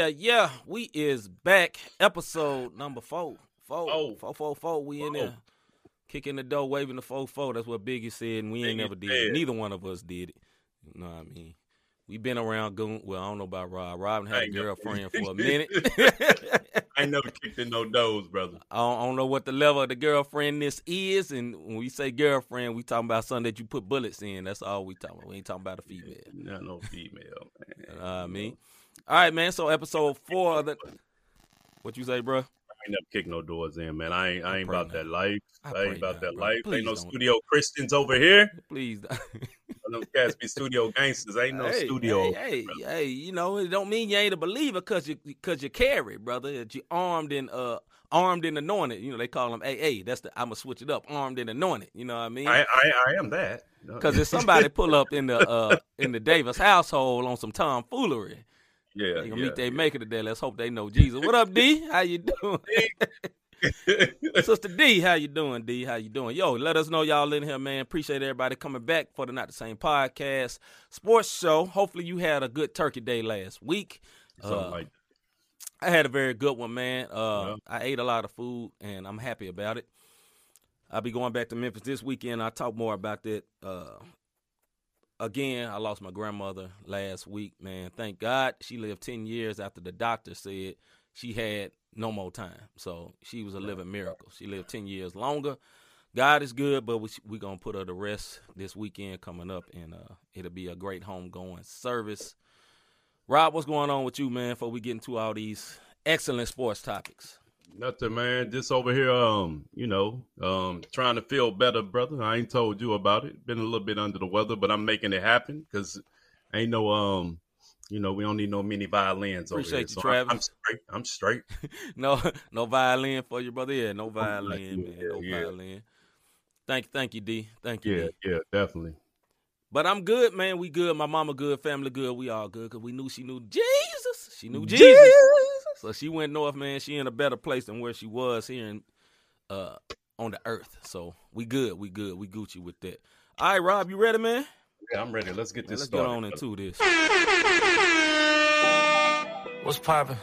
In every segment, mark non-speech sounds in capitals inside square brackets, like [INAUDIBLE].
Yeah, yeah. We is back. Episode number four. Four. Oh. Four, four, four. We in there. Kicking the door, waving the four four. That's what Biggie said, and we ain't Biggie never did. it. Neither one of us did it. You know what I mean? We been around goon. Well, I don't know about Rob. Rob had a girlfriend for a [LAUGHS] minute. I ain't never kicked in no doors, brother. I don't, I don't know what the level of the girlfriendness is, and when we say girlfriend, we talking about something that you put bullets in. That's all we talking about. We ain't talking about a female. Not no female, man. You know what I mean? All right, man. So episode four of the. What you say, bro? I ain't never kicked no doors in, man. I ain't, I ain't about not. that life. I I, ain't about not, that bro. life. Please ain't no don't. studio Christians over here. Please. [LAUGHS] Them cats be studio gangsters. Ain't no hey, studio. Hey, hey, hey, you know, it don't mean you ain't a believer because you because you carry, brother. That you armed and uh armed and anointed. You know, they call them AA. That's the I'ma switch it up. Armed and anointed. You know what I mean? I, I, I am that. [LAUGHS] Because if somebody pull up in the uh in the Davis household on some tomfoolery, yeah, they gonna yeah, meet their yeah. maker today. Let's hope they know Jesus. What up, D? How you doing? [LAUGHS] Sister D, how you doing, D? How you doing? Yo, let us know y'all in here, man. Appreciate everybody coming back for the Not the Same podcast sports show. Hopefully you had a good turkey day last week. Uh, like I had a very good one, man. Uh, Yeah. I ate a lot of food, and I'm happy about it. I'll be going back to Memphis this weekend. I'll talk more about that. Uh, again, I lost my grandmother last week, man. Thank God she lived 10 years after the doctor said she had no more time. So she was a living miracle. She lived 10 years longer. God is good, but we're we going to put her to rest this weekend coming up, and uh, it'll be a great homegoing service. Rob, what's going on with you, man? Before we get into all these excellent sports topics. Nothing, man. Just over here, um, you know, um, trying to feel better, brother. I ain't told you about it. Been a little bit under the weather, but I'm making it happen because ain't no, um, you know, we don't need no mini violins over Appreciate here. you, so Travis. I'm straight. I'm straight. [LAUGHS] No, no violin for you, brother. Yeah, no violin, yeah, man. No yeah. violin. Thank, you, thank you, D. Thank you, Yeah, D. yeah, definitely. But I'm good, man. We good. My mama good. Family good. We all good because we knew she knew Jesus. She knew Jesus. So she went north, man. She in a better place than where she was here in, uh, on the earth. So we good. We good. We Gucci with that. All right, Rob, you ready, man? Yeah, I'm ready. Let's get Man, this let's get on into this. What's poppin'?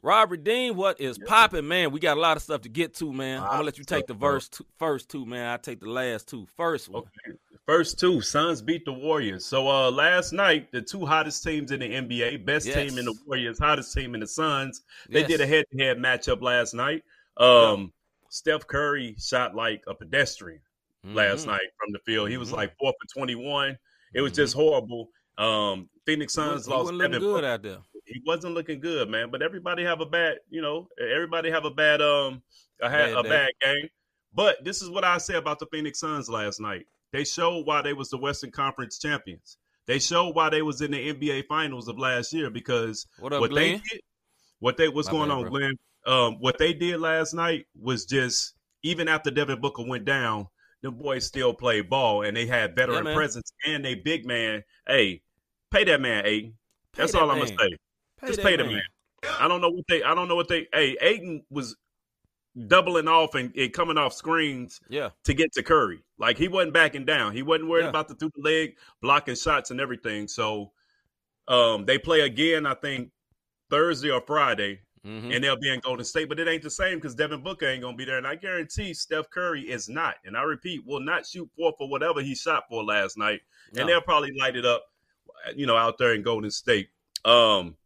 Rob Redeem, what is popping, man? We got a lot of stuff to get to, man. I'm gonna let you take the Stuff, bro. verse two, first two, man. I take the last two. First one. Okay. First two, Suns beat the Warriors. So uh last night, the two hottest teams in the NBA, best Yes. team in the Warriors, hottest team in the Suns, they Yes. did a head-to-head matchup last night. Um Steph Curry shot like a pedestrian last Mhm. night from the field. He was Mhm. like 4 for 21. It was Mhm. just horrible. Um Phoenix Suns he lost wasn't looking good out there. He wasn't looking good, man, but everybody have a bad, you know, everybody have a bad um a, Bad a bad game. But this is what I say about the Phoenix Suns last night. They showed why they was the Western Conference champions. They showed why they was in the NBA finals of last year because What up, what they did, what they what's My going bad, on, bro. Glenn? Um, what they did last night was just even after Devin Booker went down, the boys still played ball and they had veteran man. presence and they big man. Hey, pay that man, Ayton. Pay That's that all I'm gonna man. say. Just pay the man. I don't know what they. I don't know what they. Hey, Ayton was doubling off and, and coming off screens Yeah. to get to Curry. Like he wasn't backing down. He wasn't worried Yeah. about the through the leg blocking shots and everything. So um they play again, I think Thursday or Friday, hmm and they'll be in Golden State. But it ain't the same because Devin Booker ain't gonna be there. And I guarantee Steph Curry is not. And I repeat, will not shoot four for whatever he shot for last night. And they'll probably light it up, you know, out there in Golden State. Um,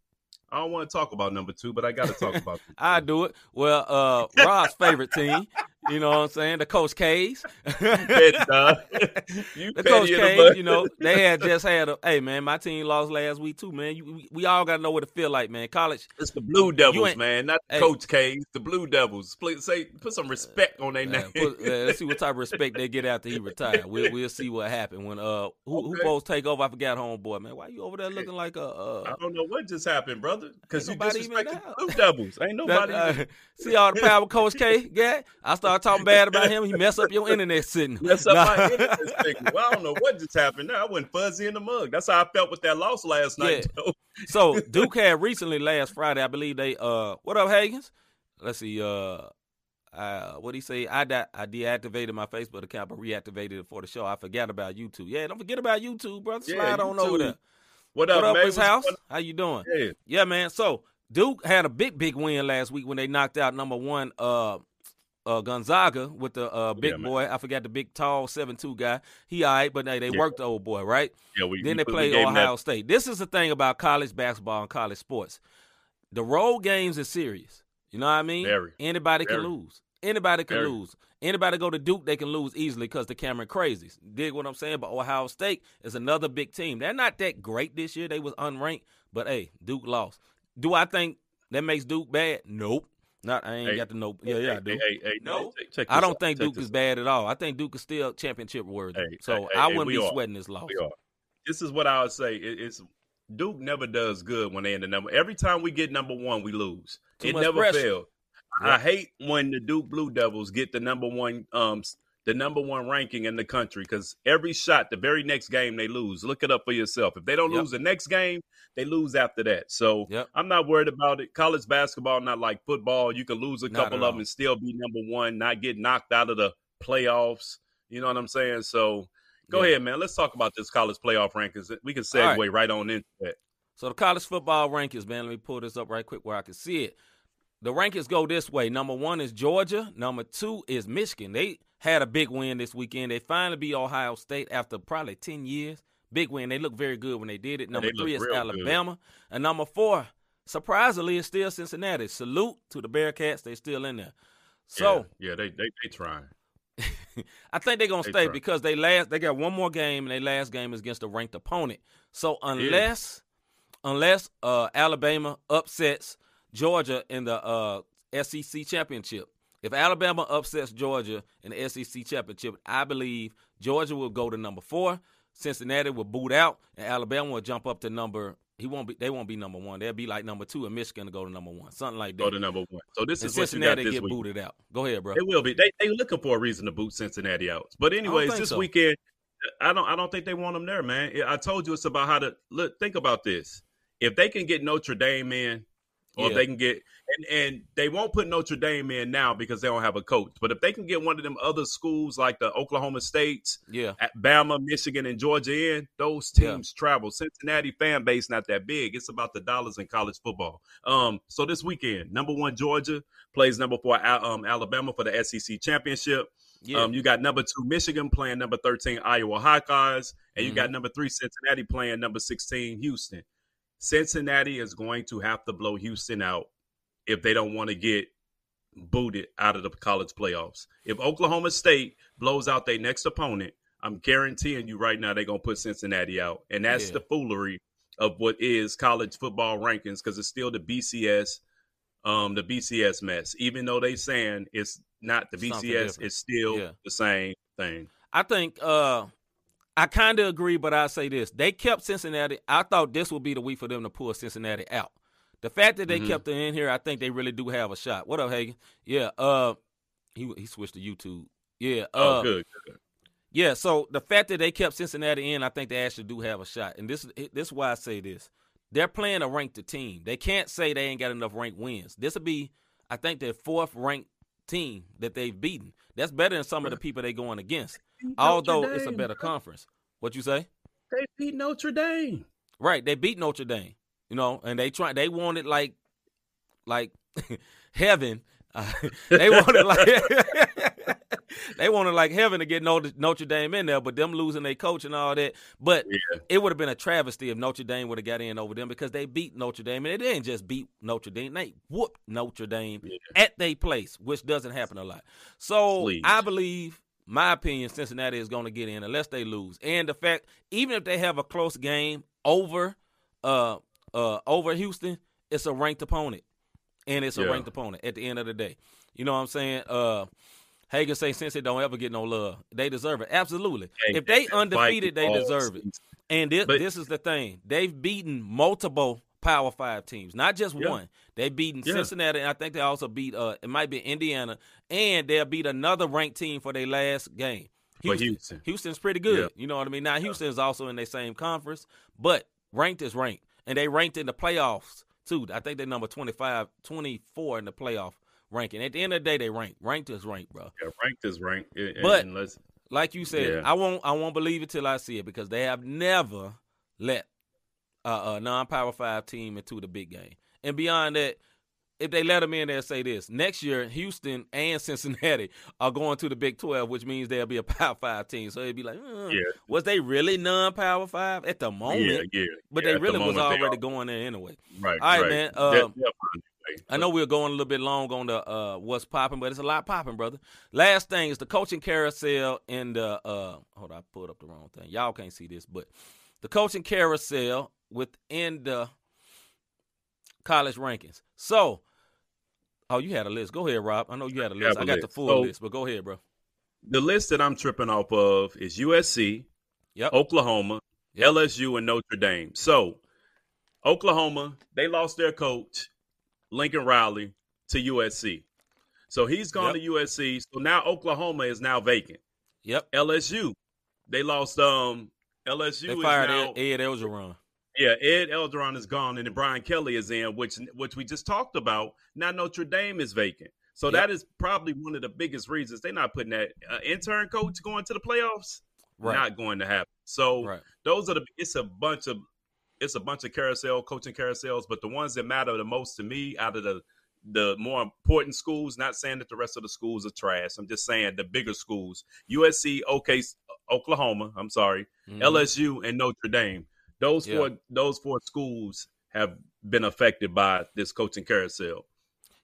I don't want to talk about number two, but I got to talk [LAUGHS] about. I do it. Well, uh, Rob's favorite team. You know what I'm saying? The Coach K's. [LAUGHS] petty, dog. [LAUGHS] You the Coach K's, you know, they had just had a. Hey, man, my team lost last week too, man. You, we, we all got to know what it feel like, man. College. It's the Blue Devils, man, not the Hey. Coach K's. The Blue Devils. Please say, put some respect on their name. put- uh, let's see what type of [LAUGHS] respect they get after he retired. We'll we'll see what happened when uh who who Okay. supposed to take over? I forgot, homeboy, man. Why you over there looking like a I uh? I don't know what just happened, brother. Because you disrespected the Blue Devils. Ain't nobody. that, uh, see all the power Coach K got? I start talking bad about him. He mess up your internet sitting. Mess up Nah. my internet signal. Well, I don't know what just happened. Now I went fuzzy in the mug. That's how I felt with that loss last night. though. So [LAUGHS] Duke had recently last Friday, I believe they uh what up Hagens? Let's see, uh uh what he say? I di- I deactivated my Facebook account but reactivated it for the show. I forgot about YouTube. Yeah, don't forget about YouTube, brother. Yeah, Slide on over there. What up, what up, man? Miss House? How you doing? Yeah. yeah, man. So Duke had a big, big win last week when they knocked out number one uh, uh, Gonzaga with the uh, big Yeah, boy. I forgot the big, tall, seven two guy. He all right, but they, they Yeah. worked the old boy, right? Yeah, we Then we, they played gave him that- Ohio State. This is the thing about college basketball and college sports. The road games are serious. You know what I mean? Very. Anybody can lose. Anybody can Very. lose. Anybody go to Duke, they can lose easily because the Cameron Crazies. Dig what I'm saying? But Ohio State is another big team. They're not that great this year. They was unranked, but hey, Duke lost. Do I think that makes Duke bad? Nope. Not. I ain't Hey, got to know. Yeah, yeah, I do. Hey, hey, hey, No. check- check I this don't out. think Duke is bad at all. I think Duke is still championship worthy. Hey, so hey, I hey, wouldn't be are. sweating this loss. We are. This is what I would say. It, it's Duke never does good when they in the number. Every time we get number one, we lose. Too it never pressure. fails. I hate when the Duke Blue Devils get the number one, um, s- the number one ranking in the country because every shot, the very next game they lose. Look it up for yourself. If they don't Yep. lose the next game, they lose after that. So Yep. I'm not worried about it. College basketball not like football. You can lose a Not couple of them and still be number one, not get knocked out of the playoffs. You know what I'm saying? So go Yeah. ahead, man. Let's talk about this college playoff rankings. We can All right. segue right, on into that. So the college football rankings, man. Let me pull this up right quick where I can see it. The rankings go this way. Number one is Georgia. Number two is Michigan. They had a big win this weekend. They finally beat Ohio State after probably ten years. Big win. They look very good when they did it. Number three is real good. Alabama. And number four, surprisingly, is still Cincinnati. Salute to the Bearcats. They're still in there. So yeah, yeah they they they trying. [LAUGHS] I think they're gonna They stay because they last they got one more game and their last game is against a ranked opponent. So unless unless uh, Alabama upsets Georgia in the uh, SEC championship, if Alabama upsets Georgia in the SEC championship, I believe Georgia will go to number four. Cincinnati will boot out, and Alabama will jump up to number. He won't be. They won't be number one. They'll be like number two, and Michigan to go to number one, something like that. Go to number one. So this and is what Cincinnati this get week. booted out. Go ahead, bro. It will be. They they looking for a reason to boot Cincinnati out. But anyways, this so. weekend, I don't I don't think they want them there, man. I told you it's about how to look. Think about this. If they can get Notre Dame in, or if they can get and and they won't put Notre Dame in now because they don't have a coach. But if they can get one of them other schools like the Oklahoma States, Yeah, Bama, Michigan, and Georgia in, those Yeah. teams travel. Cincinnati fan base not that big. It's about the dollars in college football. Um, so this weekend, number one Georgia plays number four um, Alabama for the SEC championship. yeah. Um, you got number two Michigan playing number thirteen Iowa Hawkeyes, and you Mm-hmm. got number three Cincinnati playing number sixteen Houston. Cincinnati is going to have to blow Houston out if they don't want to get booted out of the college playoffs. If Oklahoma State blows out their next opponent, I'm guaranteeing you right now they're gonna put Cincinnati out, and that's Yeah. the foolery of what is college football rankings because it's still the BCS, um, the BCS mess. Even though they saying it's not the Something BCS, it's still Yeah. the same thing. I think uh I kind of agree, but I say this: they kept Cincinnati. I thought this would be the week for them to pull Cincinnati out. The fact that they Mhm. kept them in here, I think they really do have a shot. What up, Hagen? Yeah, uh, he he switched to YouTube. Yeah, uh, oh, good. good. yeah. So the fact that they kept Cincinnati in, I think they actually do have a shot. And this this is why I say this: they're playing a ranked team. They can't say they ain't got enough ranked wins. This will be, I think, their fourth ranked team that they've beaten. That's better than some of the people they're going against. Although Notre it's a better bro. conference. What you say? They beat Notre Dame. Right, they beat Notre Dame. You know, and they try they wanted like like [LAUGHS] heaven. Uh, [LAUGHS] they wanted like [LAUGHS] they wanted like heaven to get Notre, Notre Dame in there, but them losing their coach and all that. But Yeah. it would have been a travesty if Notre Dame would have got in over them because they beat Notre Dame and they didn't just beat Notre Dame; they whooped Notre Dame Yeah. at their place, which doesn't happen a lot. So Please. I believe, my opinion, Cincinnati is going to get in unless they lose. And the fact, even if they have a close game over, uh, uh, over Houston, it's a ranked opponent, and it's a Yeah. ranked opponent at the end of the day. You know what I'm saying? Uh, Hagen say since they don't ever get no love, they deserve it. Absolutely. Hey, if they undefeated, they deserve it. And this, But- this is the thing: they've beaten multiple Power Five teams, not just Yeah. one. They've beaten Yeah. Cincinnati, and I think they also beat. Uh, it might be Indiana, and they'll beat another ranked team for their last game. For Houston. Houston's pretty good. Yeah. You know what I mean? Now Houston's also in the same conference, but ranked is ranked, and they ranked in the playoffs too. I think they're number 25, 24 in the playoff ranking. At the end of the day, they ranked. Ranked is ranked, bro. Yeah, ranked is ranked. And- But- Like you said, Yeah. I won't I won't believe it till I see it because they have never let uh, non-power five team into the big game. And beyond that, if they let them in there, say this next year, Houston and [LAUGHS] Cincinnati are going to the Big Twelve, which means there'll be a [LAUGHS] Power Five team. So it'd be like, mm, yeah. was they really non-Power Five at the moment? Yeah, yeah. But yeah, they really the was already going there anyway. Right. All right, right. man. Uh, I know we are going a little bit long on the uh, what's popping, but it's a lot popping, brother. Last thing is the coaching carousel and the uh, hold on, I pulled up the wrong thing. Y'all can't see this, but the coaching carousel within the college rankings. So Oh, you had a list. Go ahead, Rob. I know you had a list. I, I got list. the full so, list, but go ahead, bro. The list that I'm tripping off of is USC, yep. Oklahoma, yep. LSU, and Notre Dame. So, Oklahoma, they lost their coach, Lincoln Riley, to USC. So he's gone yep. to USC. So now Oklahoma is now vacant. Yep. LSU, they lost. Um, LSU they fired now, Ed Orgeron. Yeah, Ed Orgeron is gone, and then Brian Kelly is in, which which we just talked about. Now Notre Dame is vacant, so yep. that is probably one of the biggest reasons they're not putting that uh, intern coach going to the playoffs. Right. Not going to happen. So right. those are the. It's a bunch of it's a bunch of carousel coaching carousels, but the ones that matter the most to me out of the the more important schools. Not saying that the rest of the schools are trash. I'm just saying the bigger schools: USC, OK, Oklahoma. I'm sorry, mm-hmm. LSU, and Notre Dame those yeah. four those four schools have been affected by this coaching carousel.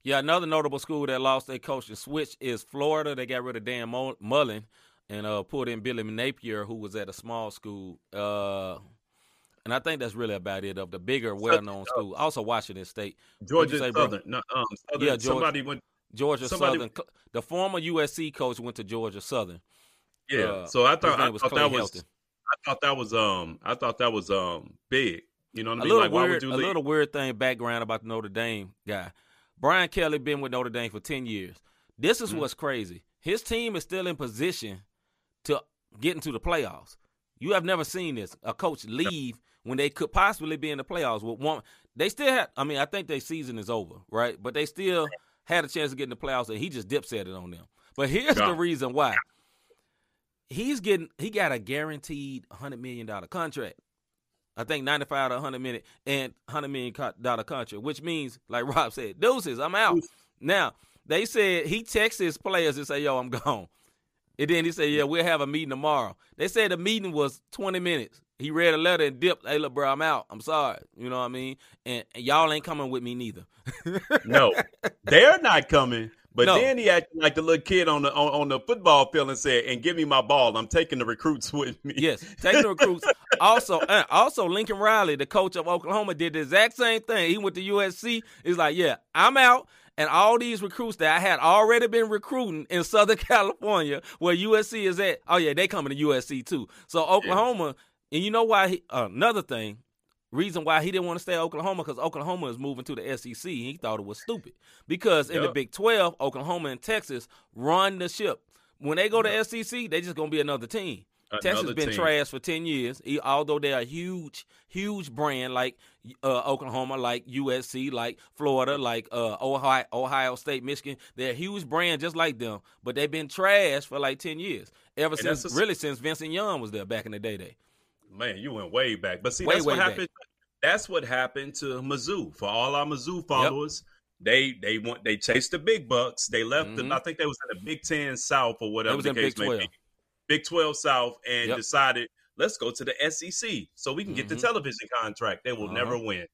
Yeah, another notable school that lost their coaching switch is Florida. They got rid of Dan Mullen and uh, put in Billy Napier, who was at a small school. Uh, and I think that's really about it of the bigger, well-known school. Also, Washington State, Georgia say, Southern. No, um, Southern. Yeah, Georgia, somebody went. Georgia somebody, Southern. The former USC coach went to Georgia Southern. Yeah, uh, so I thought, I thought that was I thought that was um I thought that was um big. You know what I mean? A little like, weird, a leave? little weird thing background about the Notre Dame guy. Brian Kelly been with Notre Dame for ten years. This is mm-hmm. what's crazy. His team is still in position to get into the playoffs. You have never seen this. A coach leave when they could possibly be in the playoffs with one. They still had. I mean, I think their season is over, right? But they still had a chance to get in the playoffs, and he just dipset it on them. But here's the reason why he's getting he got a guaranteed hundred million dollar contract. I think ninety five to hundred million and hundred million dollar contract, which means, like Rob said, deuces, I'm out. Now they said he texts his players and say, "Yo, I'm gone." And then he said, "Yeah, we'll have a meeting tomorrow." They said the meeting was twenty minutes. He read a letter and dipped. Hey, look, bro, I'm out. I'm sorry. You know what I mean? And, and y'all ain't coming with me neither. [LAUGHS] no, they're not coming. But no. then he acted like the little kid on the on, on, the football field and said, "And give me my ball. I'm taking the recruits [LAUGHS] with me." Yes, taking the recruits. also, uh, also Lincoln Riley, the coach of Oklahoma, did the exact same thing. He went to USC. He's like, "Yeah, I'm out." And all these recruits that I had already been recruiting in [LAUGHS] Southern California, where USC is at, oh yeah, they coming to USC too. So Oklahoma, yeah. and you know why? He, uh, another thing, reason why he didn't want to stay at Oklahoma because Oklahoma is moving to the SEC. He thought it was stupid because in yep. the Big 12, Oklahoma and Texas run the ship. When they go to yep. SEC, they just gonna be another team. Another Texas been team. trash for ten years, although they're a huge, huge brand like uh, Oklahoma, like USC, like Florida, like uh, Ohio, Ohio State, Michigan. They're a huge brand just like them, but they've been trash for like ten years. Ever and since, a, really, since Vincent Young was there back in the day. Day man, you went way back. But see, way, that's what happened. Back. That's what happened to Mizzou. For all our Mizzou followers, yep. they they want they chased the big bucks. They left. Mm-hmm. The, I think they was in the Big Ten South or whatever the case may be. Big Twelve South, and yep. decided let's go to the SEC so we can get mm-hmm. the television contract. They will uh-huh. never win.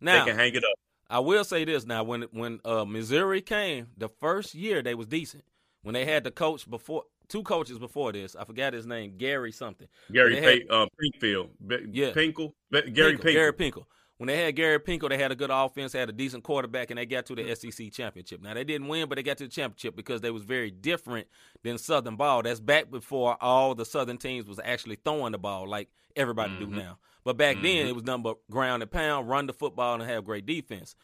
Now they can hang it up. I will say this now: when when uh, Missouri came, the first year they was decent. When they had the coach before two coaches before this. I forgot his name, Gary something. Gary had, uh, Pinkfield. yeah. Pinkle. Gary Pinkel. Gary Pinkel. When they had Gary Pinkel, they had a good offense, had a decent quarterback, and they got to the SEC championship. Now they didn't win, but they got to the championship because they was very different than Southern ball. That's back before all the Southern teams was actually throwing the ball like everybody mm-hmm. do now. But back mm-hmm. then it was nothing but ground and pound, run the football, and have great defense.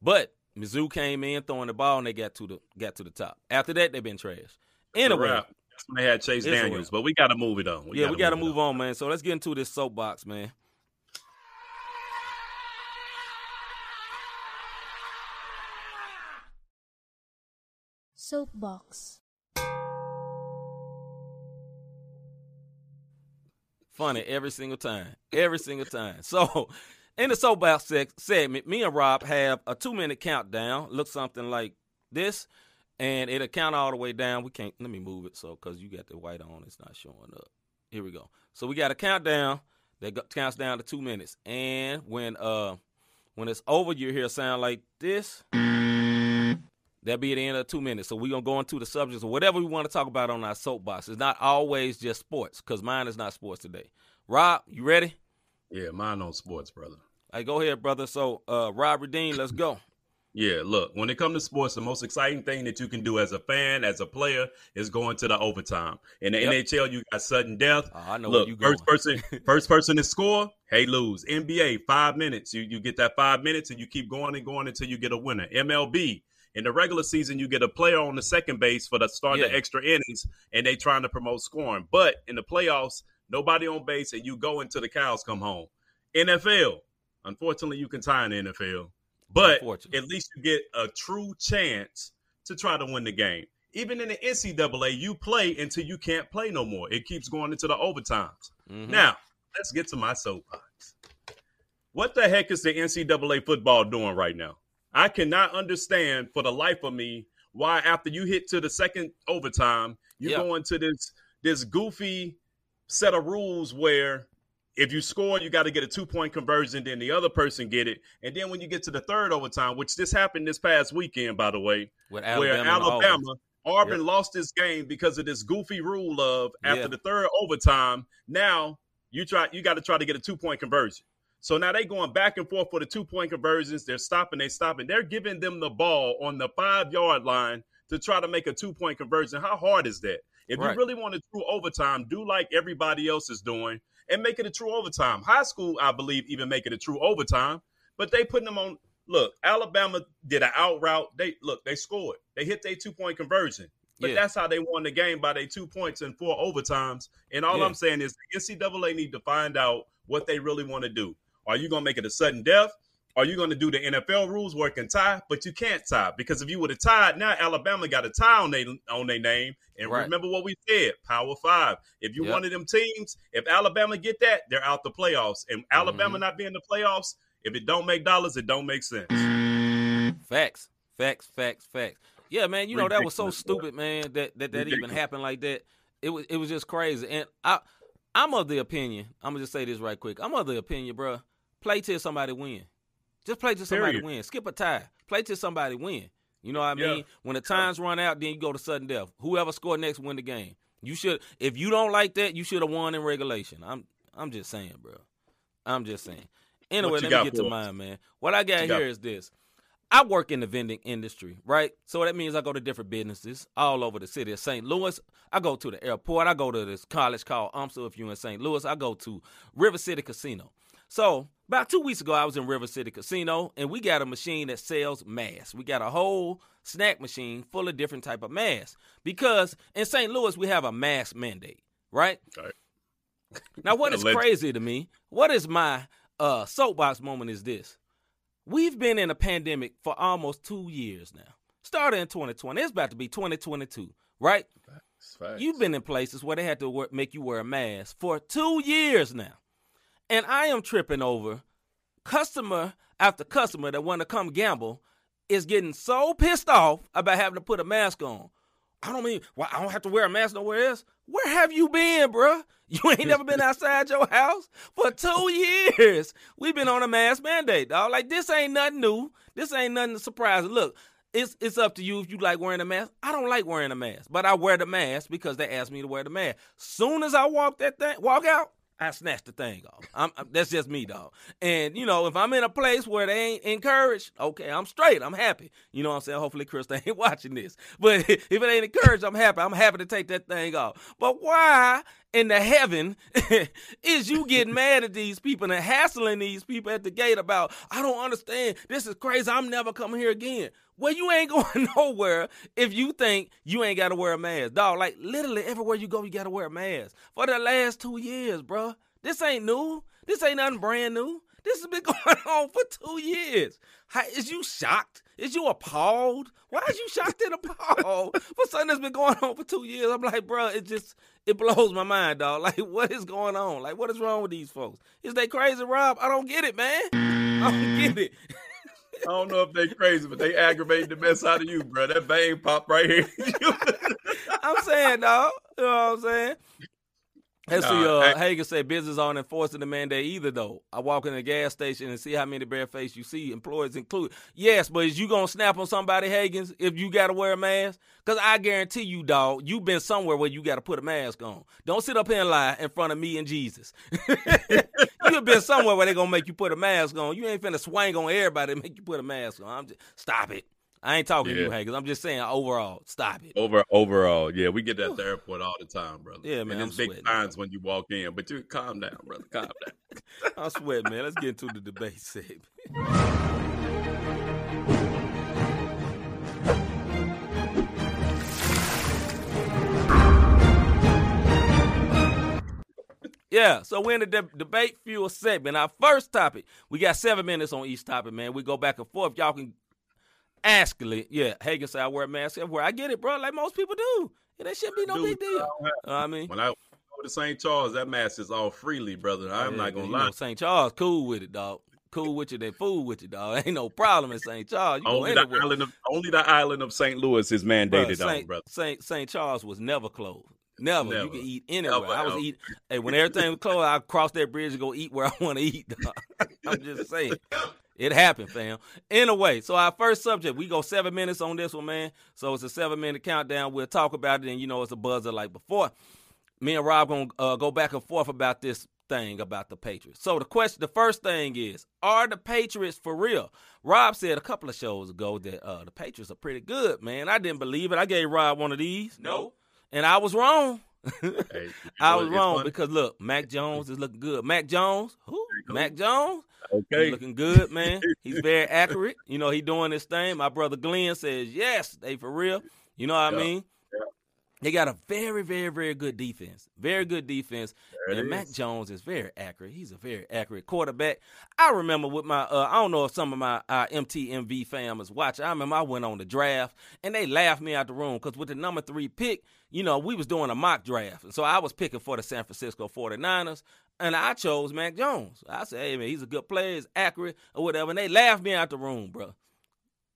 But Mizzou came in throwing the ball, and they got to the got to the top. After that, they've been trash. Anyway, that's when they had Chase Daniels, but we got to move it on. We yeah, gotta we got to move, move on, man. So let's get into this soapbox, man. Soapbox. Funny every single time. Every single time. So in the soapbox segment, me and Rob have a two minute countdown. Looks something like this, and it'll count all the way down. We can't. Let me move it so because you got the white on, it's not showing up. Here we go. So we got a countdown that counts down to two minutes, and when uh when it's over, you hear a sound like this. That'll be at the end of two minutes. So we're gonna go into the subjects or whatever we want to talk about on our soapbox. It's not always just sports, because mine is not sports today. Rob, you ready? Yeah, mine on sports, brother. Right, go ahead, brother. So uh Rob Redeem, let's go. Yeah, look, when it comes to sports, the most exciting thing that you can do as a fan, as a player, is going to the overtime. In the yep. NHL, you got sudden death. Oh, I know look, you first person, [LAUGHS] first person to score, hey, lose. NBA, five minutes. You you get that five minutes and you keep going and going until you get a winner. MLB, in the regular season, you get a player on the second base for the start yeah. the extra innings, and they trying to promote scoring. But in the playoffs, nobody on base, and you go until the cows come home. NFL, unfortunately, you can tie in the NFL but at least you get a true chance to try to win the game. Even in the NCAA, you play until you can't play no more. It keeps going into the overtimes. Mm-hmm. Now, let's get to my soapbox. What the heck is the NCAA football doing right now? I cannot understand for the life of me why after you hit to the second overtime, you go into this this goofy set of rules where if you score, you got to get a two point conversion, then the other person get it. And then when you get to the third overtime, which this happened this past weekend, by the way, Alabama where Alabama, Auburn yep. lost this game because of this goofy rule of after the third overtime, now you try you got to try to get a two point conversion. So now they going back and forth for the two point conversions. They're stopping, they stopping. They're giving them the ball on the five yard line to try to make a two point conversion. How hard is that? If right. you really want to do overtime, do like everybody else is doing and make it a true overtime. High school, I believe, even make it a true overtime, but they putting them on. Look, Alabama did an out route. They look, they scored. They hit their two point conversion. But yeah. that's how they won the game by their two points and four overtimes. And all yeah. I'm saying is the NCAA need to find out what they really want to do. Are you gonna make it a sudden death? Are you going to do the NFL rules where it can tie? But you can't tie because if you would have tied, now Alabama got a tie on their on their name. And right. remember what we said: Power Five. If you yep. one of them teams, if Alabama get that, they're out the playoffs. And Alabama mm-hmm. not being the playoffs, if it don't make dollars, it don't make sense. Facts, facts, facts, facts. Yeah, man. You know that was so stupid, man. That that that even happened like that. It was it was just crazy. And I I'm of the opinion. I'm gonna just say this right quick. I'm of the opinion, bro. Play till somebody win. Just play till somebody Period. win. Skip a tie. Play till somebody win. You know what I mean? Yeah. When the times run out, then you go to sudden death. Whoever scored next win the game. You should if you don't like that, you should have won in regulation. I'm I'm just saying, bro. I'm just saying. Anyway, let me get to mine, man. What I got what here got? is this. I work in the vending industry, right? So that means I go to different businesses all over the city of St. Louis. I go to the airport. I go to this college called UMSL if you're in St. Louis. I go to River City Casino. So about two weeks ago, I was in River City Casino, and we got a machine that sells masks. We got a whole snack machine full of different type of masks because in St. Louis we have a mask mandate, right? right. now, what is crazy to me? What is my uh, soapbox moment? Is this? We've been in a pandemic for almost two years now. Started in 2020. It's about to be 2022, right? Facts, facts. You've been in places where they had to make you wear a mask for two years now. And I am tripping over customer after customer that want to come gamble is getting so pissed off about having to put a mask on. I don't mean, well, I don't have to wear a mask nowhere else. Where have you been, bruh? [LAUGHS] You ain't never been [LAUGHS] outside your house for two years. We've been on a mask mandate, dog. Like this ain't nothing new. This ain't nothing surprising. Look, it's it's up to you if you like wearing a mask. I don't like wearing a mask, but I wear the mask because they asked me to wear the mask. Soon as I walk that thing, walk out, I snatch the thing off. I'm, I'm, that's just me, dog. And you know, if I'm in a place where they ain't encouraged, okay, I'm straight. I'm happy. You know what I'm saying? Hopefully, Chris [LAUGHS] ain't watching this. But if it ain't encouraged, I'm happy. I'm happy to take that thing off. But why in the heaven [LAUGHS] is you getting mad at these people and hassling these people at the gate about? I don't understand. This is crazy. I'm never coming here again. Well, you ain't [LAUGHS] going nowhere if you think you ain't got to wear a mask. Dog, like literally everywhere you go, you got to wear a mask. For the last two years, bro. This ain't new. This ain't nothing brand new. This has been [LAUGHS] going on for two years. How, is you shocked? Is you appalled? Why is you shocked and appalled [LAUGHS] for something that's been going on for two years? I'm like, bro, it just it blows my mind, dog. Like, what is going on? Like, what is wrong with these folks? Is they crazy, Rob? I don't get it, man. I don't get it. I don't know if they crazy, but they aggravated the mess out of you, bro. That vein pop right here. [LAUGHS] I'm saying, dog. You know what I'm saying? Let's see, uh, Hagan said business aren't enforcing the mandate either, though. I walk in a gas station and see how many barefaced you see, employees included. Yes, but is you going to snap on somebody, Hagens, if you got to wear a mask? Because I guarantee you, dog, you been somewhere where you got to put a mask on. Don't sit up here and lie in front of me and Jesus. [LAUGHS] you have been somewhere where they going to make you put a mask on. You ain't finna swing on everybody and make you put a mask on. I'm just, stop it. I ain't talking yeah. to you, Hankins. I'm just saying overall, stop it. Over overall, yeah, we get that at the airport all the time, brother. Yeah, man. And I'm big signs when you walk in, but you calm down, brother. Calm down. [LAUGHS] I'm sweating, man. Let's get into the debate [LAUGHS] segment. Yeah, so we're in the de- debate fuel segment. Our first topic, we got seven minutes on each topic, man. We go back and forth. Y'all can Askley, yeah, Hagan said I wear a mask everywhere. I get it, bro. Like most people do. And that shouldn't be no Dude, big deal. I mean, when I go to St. Charles, that mask is all freely, brother. I'm yeah, not gonna lie. St. Charles, cool with it, dog. Cool with you, they fool with you, dog. [LAUGHS] Ain't no problem in St. Charles. You only, the island of, only the island of St. Louis is mandated, bro, Saint, brother. St. St. Charles was never closed. Never. never. You can eat anywhere. Never. I was eating. Hey, when everything was closed, I cross that bridge and go eat where I want to eat. Dog. [LAUGHS] I'm just saying. [LAUGHS] It happened, fam. Anyway, so our first subject, we go seven minutes on this one, man. So it's a seven minute countdown. We'll talk about it, and you know it's a buzzer like before. Me and Rob gonna uh, go back and forth about this thing about the Patriots. So the question, the first thing is, are the Patriots for real? Rob said a couple of shows ago that uh, the Patriots are pretty good, man. I didn't believe it. I gave Rob one of these. No. And I was wrong. hey, [LAUGHS] I was wrong funny. because look, Mac Jones is looking good. Mac Jones, who? Mac Jones. Okay, He's looking good, man. [LAUGHS] He's very accurate. You know, he doing his thing. My brother Glenn says yes, they for real. You know what yeah. I mean? They got a very, very, very good defense. Very good defense. There and Mac Jones is very accurate. He's a very accurate quarterback. I remember with my, uh, I don't know if some of my uh, MTMV fans watch. I remember I went on the draft and they laughed me out the room because with the number three pick, you know, we was doing a mock draft. And so I was picking for the San Francisco 49ers and I chose Mac Jones. I said, hey, man, he's a good player, he's accurate or whatever. And they laughed me out the room, bro.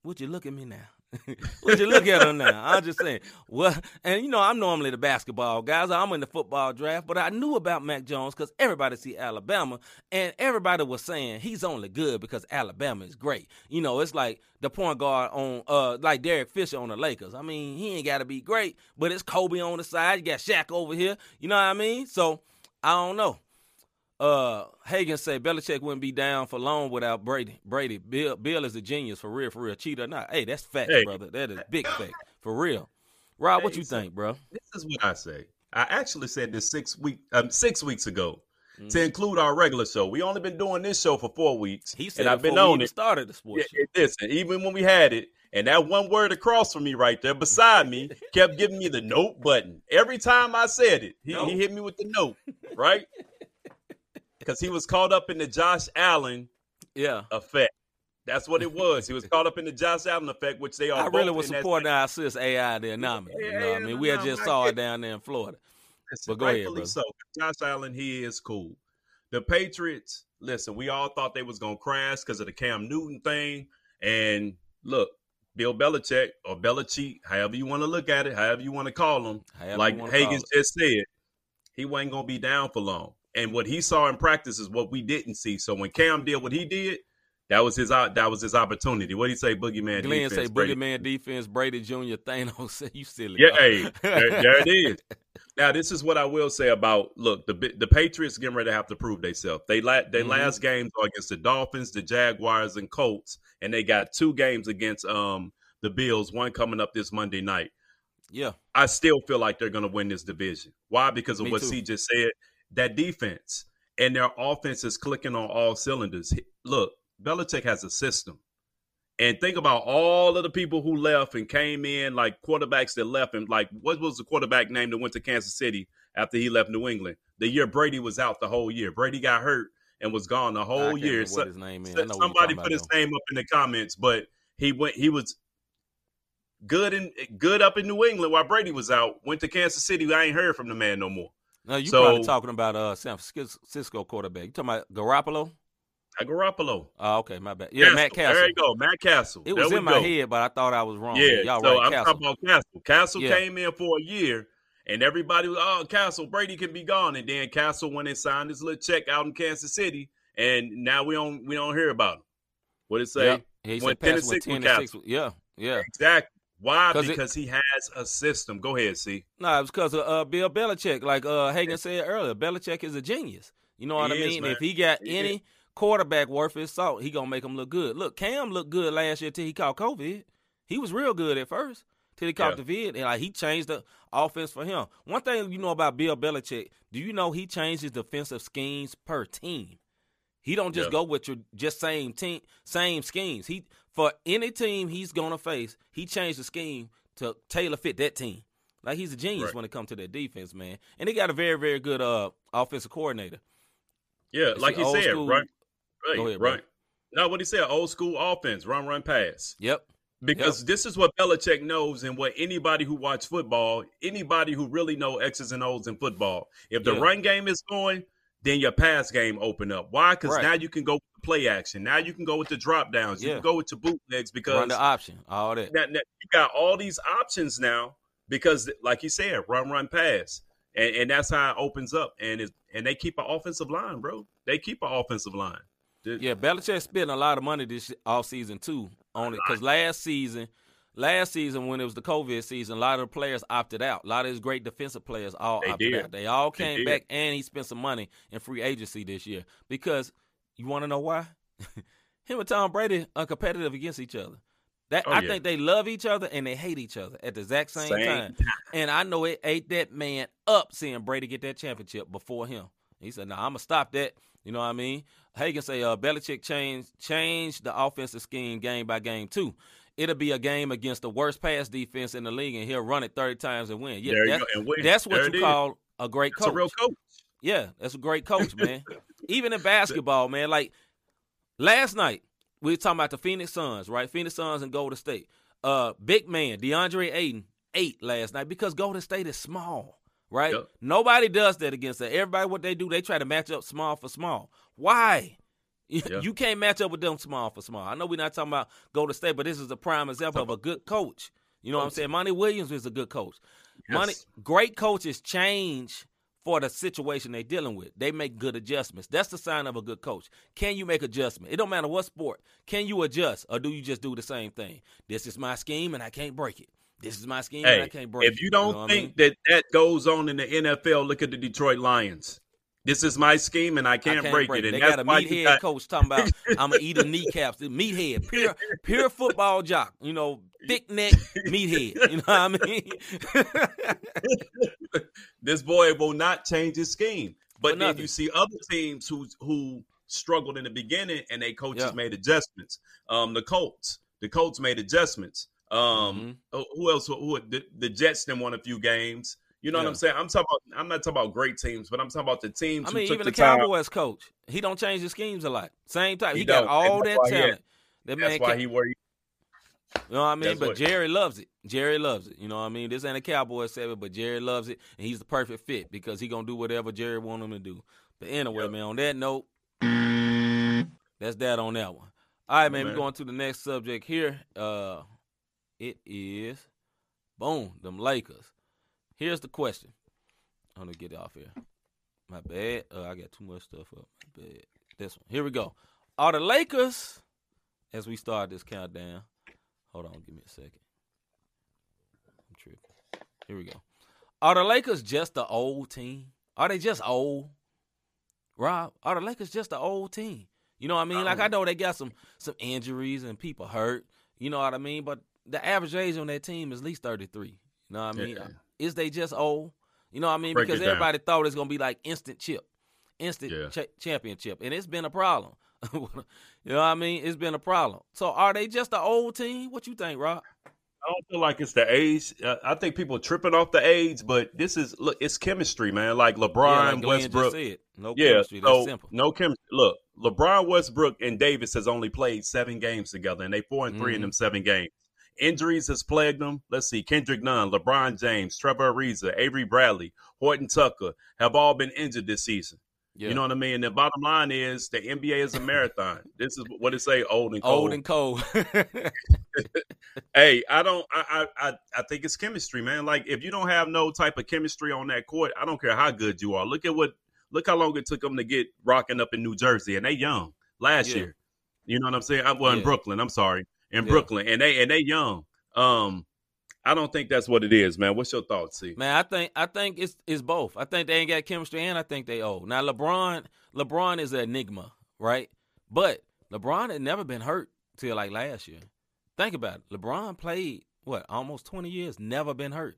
Would you look at me now? [LAUGHS] Would you look at him now? I'm just saying. Well, and you know, I'm normally the basketball guys. I'm in the football draft, but I knew about Mac Jones because everybody see Alabama, and everybody was saying he's only good because Alabama is great. You know, it's like the point guard on, uh, like Derek Fisher on the Lakers. I mean, he ain't got to be great, but it's Kobe on the side. You got Shaq over here. You know what I mean? So I don't know. Uh, Hagan said Belichick wouldn't be down for long without Brady. Brady, Bill, Bill is a genius for real, for real. Cheater, not. Hey, that's fact, hey. brother. That is big fact for real. Rob, hey, what you so think, bro? This is what I say. I actually said this six week, um, six weeks ago. Mm-hmm. To include our regular show, we only been doing this show for four weeks. He said and I've been on it. Started the sports. Yeah, listen, even when we had it, and that one word across from me right there beside me [LAUGHS] kept giving me the note button. Every time I said it, he, nope. he hit me with the note, right? Because he was caught up in the Josh Allen yeah effect. That's what it was. He was [LAUGHS] caught up in the Josh Allen effect, which they are. I really was supporting our sis AI there, now. You know what I mean? We had just saw it down there in Florida. but go ahead, bro. So Josh Allen, he is cool. The Patriots, listen, we all thought they was gonna crash because of the Cam Newton thing. And look, Bill Belichick or Belichick, however you want to look at it, however you want to call him, however like Hagan just said, he wasn't gonna be down for long. And what he saw in practice is what we didn't see. So when Cam did what he did, that was his that was his opportunity. What do you say, Boogeyman Glenn defense? say Boogeyman defense, Brady Jr., Thanos. Say [LAUGHS] you silly. Yeah, hey, there, there, it is. [LAUGHS] Now this is what I will say about look the the Patriots getting ready to have to prove themselves. They la- they mm-hmm. last games are against the Dolphins, the Jaguars, and Colts, and they got two games against um the Bills. One coming up this Monday night. Yeah, I still feel like they're going to win this division. Why? Because of Me what too. C just said that defense and their offense is clicking on all cylinders. Look, Belichick has a system. And think about all of the people who left and came in, like quarterbacks that left and like what was the quarterback name that went to Kansas City after he left New England? The year Brady was out the whole year. Brady got hurt and was gone the whole year. So, his name is. Somebody put his though. name up in the comments, but he went. He was good in good up in New England while Brady was out. Went to Kansas City. I ain't heard from the man no more. No, you so, probably talking about uh San Francisco quarterback. You talking about Garoppolo? Garoppolo. Oh, okay, my bad. Yeah, Cassel. Matt Cassel. There you go, Matt Cassel. It was there in my go. head, but I thought I was wrong. Yeah, Y'all so right, I'm Cassel. talking about Cassel. Cassel yeah. came in for a year, and everybody was, oh, Cassel, Brady can be gone. And then Cassel went and signed his little check out in Kansas City, and now we don't we don't hear about him. What it say? Yep. He went ten and six with Cassel. Yeah, yeah. Exactly. Why? Because it, he has a system. Go ahead, see. No, nah, it's because of uh, Bill Belichick. Like uh, Hagan said earlier, Belichick is a genius. You know what he I mean? Is, if he got he any is quarterback worth his salt, he gonna make him look good. Look, Cam looked good last year till he caught COVID. He was real good at first till he caught yeah. the vid, and like he changed the offense for him. One thing you know about Bill Belichick, do you know he changes defensive schemes per team? He don't just yeah. go with your just same team, same schemes. He for any team he's gonna face, he changed the scheme to tailor fit that team. Like he's a genius right. when it comes to that defense, man. And he got a very, very good uh offensive coordinator. Yeah, it's like you said, school, right? Right, ahead, right. No, what he said, old school offense, run, run, pass. Yep. Because yep. this is what Belichick knows, and what anybody who watch football, anybody who really know X's and O's in football, if the Yeah. run game is going, then your pass game open up. Why? Because Right. now you can go with the play action. Now you can go with the drop downs. You Yeah. can go with your bootlegs because Run the option, all that. now, now you got all these options now because, like you said, run, run, pass, and, and that's how it opens up. And it, and they keep an offensive line, bro. They keep an offensive line. Yeah, Belichick spent a lot of money this off season too on it because last season, last season when it was the COVID season, a lot of the players opted out. A lot of his great defensive players all They opted did. out. They all came did. back, and he spent some money in free agency this year because you want to know why? [LAUGHS] Him and Tom Brady are competitive against each other. That Oh, I yeah. think they love each other and they hate each other at the exact same, Same time. And I know it ate that man up seeing Brady get that championship before him. He said, "No, nah, I'm gonna stop that." You know what I mean? Hagan say, "Uh, Belichick changed changed the offensive scheme game by game too. It'll be a game against the worst pass defense in the league, and he'll run it 30 times and win. Yeah, there you that's, go. And that's what you is. call a great That's coach. a real coach. Yeah, that's a great coach, [LAUGHS] man. Even in basketball, man. Like last night, we were talking about the Phoenix Suns, right? Phoenix Suns and Golden State. Uh, big man, DeAndre Ayton, ate last night because Golden State is small, right? Yep. Nobody does that against that. Everybody, what they do, they try to match up small for small. Why? You- Yeah. You can't match up with them small for small. I know we're not talking about Golden State, but this is a prime example of a good coach. You know what I'm saying? Monty Williams is a good coach. Money, Yes. great coaches change for the situation they're dealing with. They make good adjustments. That's the sign of a good coach. Can you make adjustment? It don't matter what sport. Can you adjust or do you just do the same thing? This is my scheme and I can't break it. This is my scheme and I can't break it. if you don't know what I think mean? that that goes on in the NFL, look at the Detroit Lions. This is my scheme, and I I can't, break, it. And They that's got a meathead got coach talking about [LAUGHS] I'm gonna eat the kneecaps. The meathead, pure, pure football jock. You know, thick neck meathead. [LAUGHS] You know what I mean? [LAUGHS] this boy will not change his scheme. But then you see other teams who who struggled in the beginning and they coaches Yeah. made adjustments. Um, the Colts, the Colts made adjustments. Um, Mm-hmm. who- who else? Who the, the Jets then won a few games. You know what I'm saying? I'm talking about. I'm not talking about great teams, but I'm talking about the teams I mean, took even the, the. Cowboys coach, he don't change his schemes a lot. Same type. He, He got all that talent. That man That's why can't- he where he You know what I mean? That's But what- Jerry loves it. Jerry loves it. You know what I mean? This ain't a Cowboy seven, but Jerry loves it, and he's the perfect fit because he gonna do whatever Jerry want him to do. But anyway, Yep. man, on that note, that's that on that one. All right, man, Man. we're going to the next subject here. Uh it is boom, them Lakers. Here's the question. I'm gonna get it off here. My bad. Uh, I got too much stuff up. My bad. This one. Here we go. Are the Lakers, as we start this countdown, hold on, give me a second. I'm tripping. Here we go. Are the Lakers just the old team? Are they just old? Rob, are the Lakers just the old team? You know what I mean? Like I know they got some some injuries and people hurt. You know what I mean? But the average age on that team is at least 33. You know what I mean? Yeah. Is they just old? You know what I mean? Break because it down. everybody thought it's gonna be like instant chip, instant Yeah. cha- championship, and it's been a problem. [LAUGHS] you know what I mean? It's been a problem. So are they just the old team? What you think, Rob? I don't feel like it's the age. Uh, I think people are tripping off the age, but this is look, it's chemistry, man. Like LeBron, yeah, like Westbrook. No yeah, chemistry. That's so simple. no chemistry. Look, LeBron, Westbrook, and Davis has only played seven games together, and they four and 3 mm-hmm. in them seven games. Injuries has plagued them. Let's see: Kendrick Nunn, LeBron James, Trevor Ariza, Avery Bradley, Horton Tucker have all been injured this season. Yeah. You know what I mean? The bottom line is the NBA is a marathon. [LAUGHS] this is what it say, old and cold. Old and cold. [LAUGHS] [LAUGHS] hey, I don't. I, I I think it's chemistry, man. Like if you don't have no type of chemistry on that court, I don't care how good you are. Look at what. Look how long it took them to get rocking up in New Jersey, and they young last yeah. year. You know what I'm saying? I, well, in Brooklyn. I'm sorry, in Brooklyn, and they and they young. Um, I don't think that's what it is, man. What's your thoughts, see? Man, I think I think it's it's both. I think they ain't got chemistry, and I think they old. Now LeBron, LeBron is an enigma, right? But LeBron had never been hurt till like last year. Think about it. LeBron played what almost twenty years, never been hurt.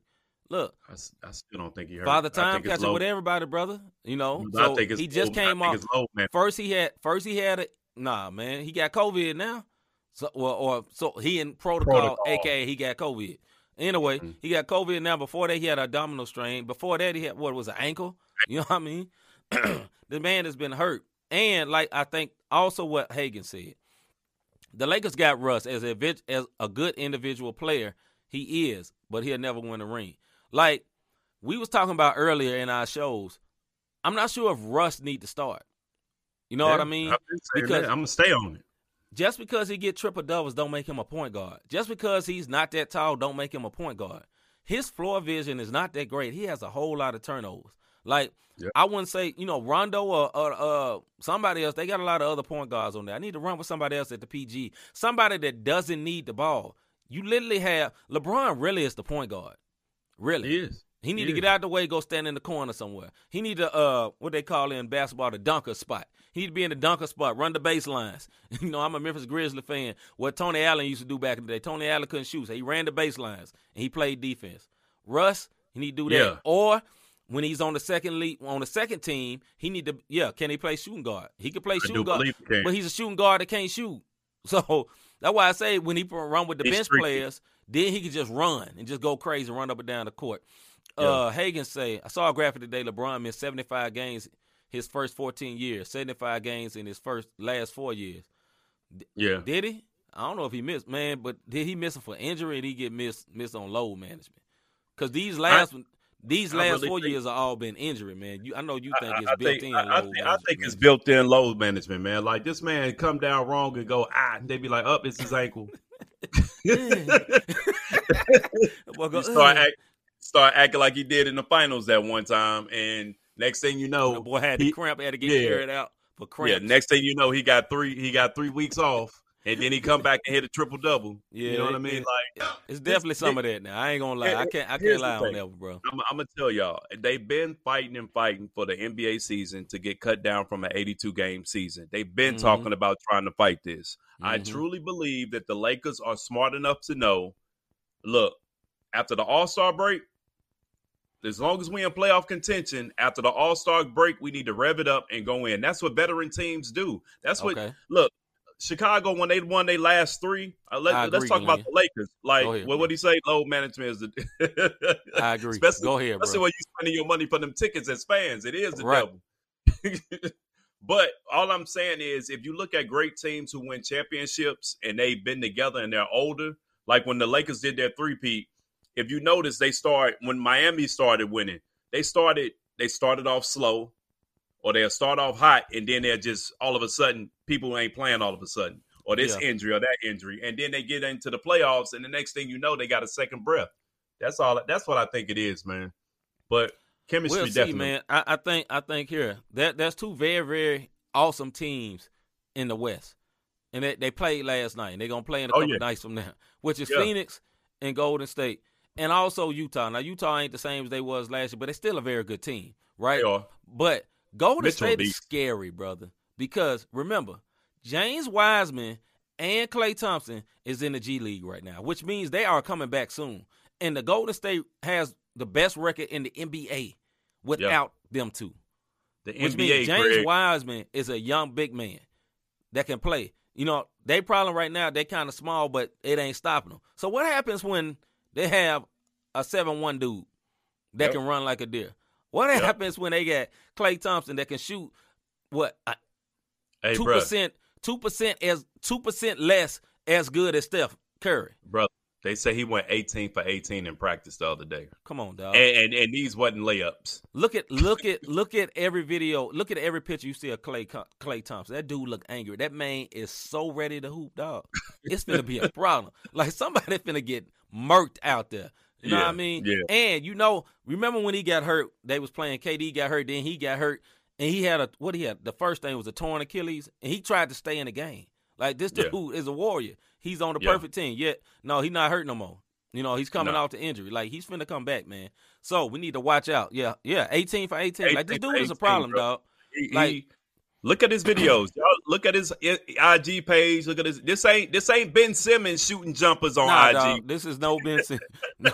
Look, I, I still don't think he hurt. Father time catching with everybody, brother. You know, so he just low. came off. Low, first he had first he had a nah, man. He got COVID now. So well, or so he in protocol, protocol. aka he got COVID. Anyway, mm-hmm. he got COVID now. Before that, he had a abdominal strain. Before that, he had what was an ankle. You know what I mean? [CLEARS THROAT] the man has been hurt, and like I think also what Hagan said, the Lakers got Russ as a as a good individual player. He is, but he'll never win a ring. Like we was talking about earlier in our shows. I'm not sure if Russ need to start. You know yeah, what I mean? Because that. I'm gonna stay on it. Just because he get triple doubles don't make him a point guard. Just because he's not that tall don't make him a point guard. His floor vision is not that great. He has a whole lot of turnovers. Like yep. I wouldn't say, you know, Rondo or, or uh, somebody else. They got a lot of other point guards on there. I need to run with somebody else at the PG. Somebody that doesn't need the ball. You literally have LeBron. Really is the point guard. Really, he is. He need he to get out the way, go stand in the corner somewhere. He need to uh, what they call in basketball, the dunker spot. He need to be in the dunker spot, run the baselines. [LAUGHS] you know, I'm a Memphis Grizzly fan. What Tony Allen used to do back in the day. Tony Allen couldn't shoot, so he ran the baselines and he played defense. Russ, he need to do that. Yeah. Or when he's on the second lead on the second team, he need to yeah, can he play shooting guard? He can play I shooting guard, he but he's a shooting guard that can't shoot. [LAUGHS] So that's why I say when he run with the he's bench players, then he can just run and just go crazy, run up and down the court. Yeah. Uh, Hagan say I saw a graphic today. LeBron missed 75 games his first 14 years, 75 games in his first last four years. Yeah. Did he? I don't know if he missed, man, but did he miss him for injury or did he get missed missed on load management? Because these last I, these last really four years are all been injury, man. You, I know you think I, it's built think, in. I, think, I think it's built in load management, man. Like this man come down wrong and go ah, and they be like, up, oh, it's his ankle. [LAUGHS] [LAUGHS] [LAUGHS] well, start, act, start acting like he did in the finals that one time, and Next thing you know, the boy had the cramp, had to get yeah. carried out for cramp. Yeah, next thing you know, he got three he got three weeks off. And then he come back and hit a triple double. Yeah, you know what I mean. Like it's definitely some of that. Now I ain't gonna lie. I can't. I can't lie on that, bro. I'm, I'm, gonna tell y'all. They've been fighting and fighting for the NBA season to get cut down from an 82 game season. They've been mm-hmm. talking about trying to fight this. Mm-hmm. I truly believe that the Lakers are smart enough to know. Look, after the All Star break, as long as we in playoff contention after the All Star break, we need to rev it up and go in. That's what veteran teams do. That's what okay. look. Chicago when they won their last three. Uh, let, us talk about the Lakers. Like, ahead, well, what do you say? Low management is the. [LAUGHS] I agree. Especially, go ahead, especially bro. when you spending your money for them tickets as fans. It is the right. devil. [LAUGHS] but all I'm saying is, if you look at great teams who win championships and they've been together and they're older, like when the Lakers did their three-peat, if you notice, they start when Miami started winning. They started they started off slow, or they'll start off hot, and then they're just all of a sudden people ain't playing all of a sudden, or this yeah. injury or that injury, and then they get into the playoffs, and the next thing you know, they got a second breath. That's all. That's what I think it is, man. But chemistry, we'll see, definitely. man. I, I, think I think here that that's two very very awesome teams in the West, and they, they played last night, and they're gonna play in a oh, couple yeah. nights from now, which is yeah. Phoenix and Golden State and also Utah. Now Utah ain't the same as they was last year, but they're still a very good team, right? They are. But Golden Mitchell State is scary, brother, because remember James Wiseman and Klay Thompson is in the G League right now, which means they are coming back soon. And the Golden State has the best record in the NBA without them two. The which NBA, means James Greg. Wiseman is a young big man that can play. You know, they problem right now, they kind of small, but it ain't stopping them. So what happens when they have a seven one dude that yep. can run like a deer? What yep. happens when they got Klay Thompson that can shoot what uh, two percent two percent as two percent less as good as Steph Curry? Bro, they say he went 18 for 18 in practice the other day. Come on, dog. And, and, and these wasn't layups. Look at look at look at every video. Look at every picture you see of Clay Klay Thompson. That dude look angry. That man is so ready to hoop, dog. It's gonna be a [LAUGHS] problem. Like somebody [LAUGHS] finna get murked out there. You know yeah, what I mean? Yeah. And you know, remember when he got hurt? They was playing. KD got hurt. Then he got hurt, and he had a what he had. The first thing was a torn Achilles, and he tried to stay in the game. Like this dude yeah. is a warrior. He's on the yeah. perfect team. Yet no, he's not hurt no more. You know, he's coming no. off the injury. Like he's finna come back, man. So we need to watch out. Yeah, yeah. 18 for 18. 18 like this dude 18, is a problem, bro. dog. He, like he, look at his videos. Y'all look at his IG page. Look at this. This ain't this ain't Ben Simmons shooting jumpers on nah, IG. Dog, this is no Ben Simmons. [LAUGHS] no.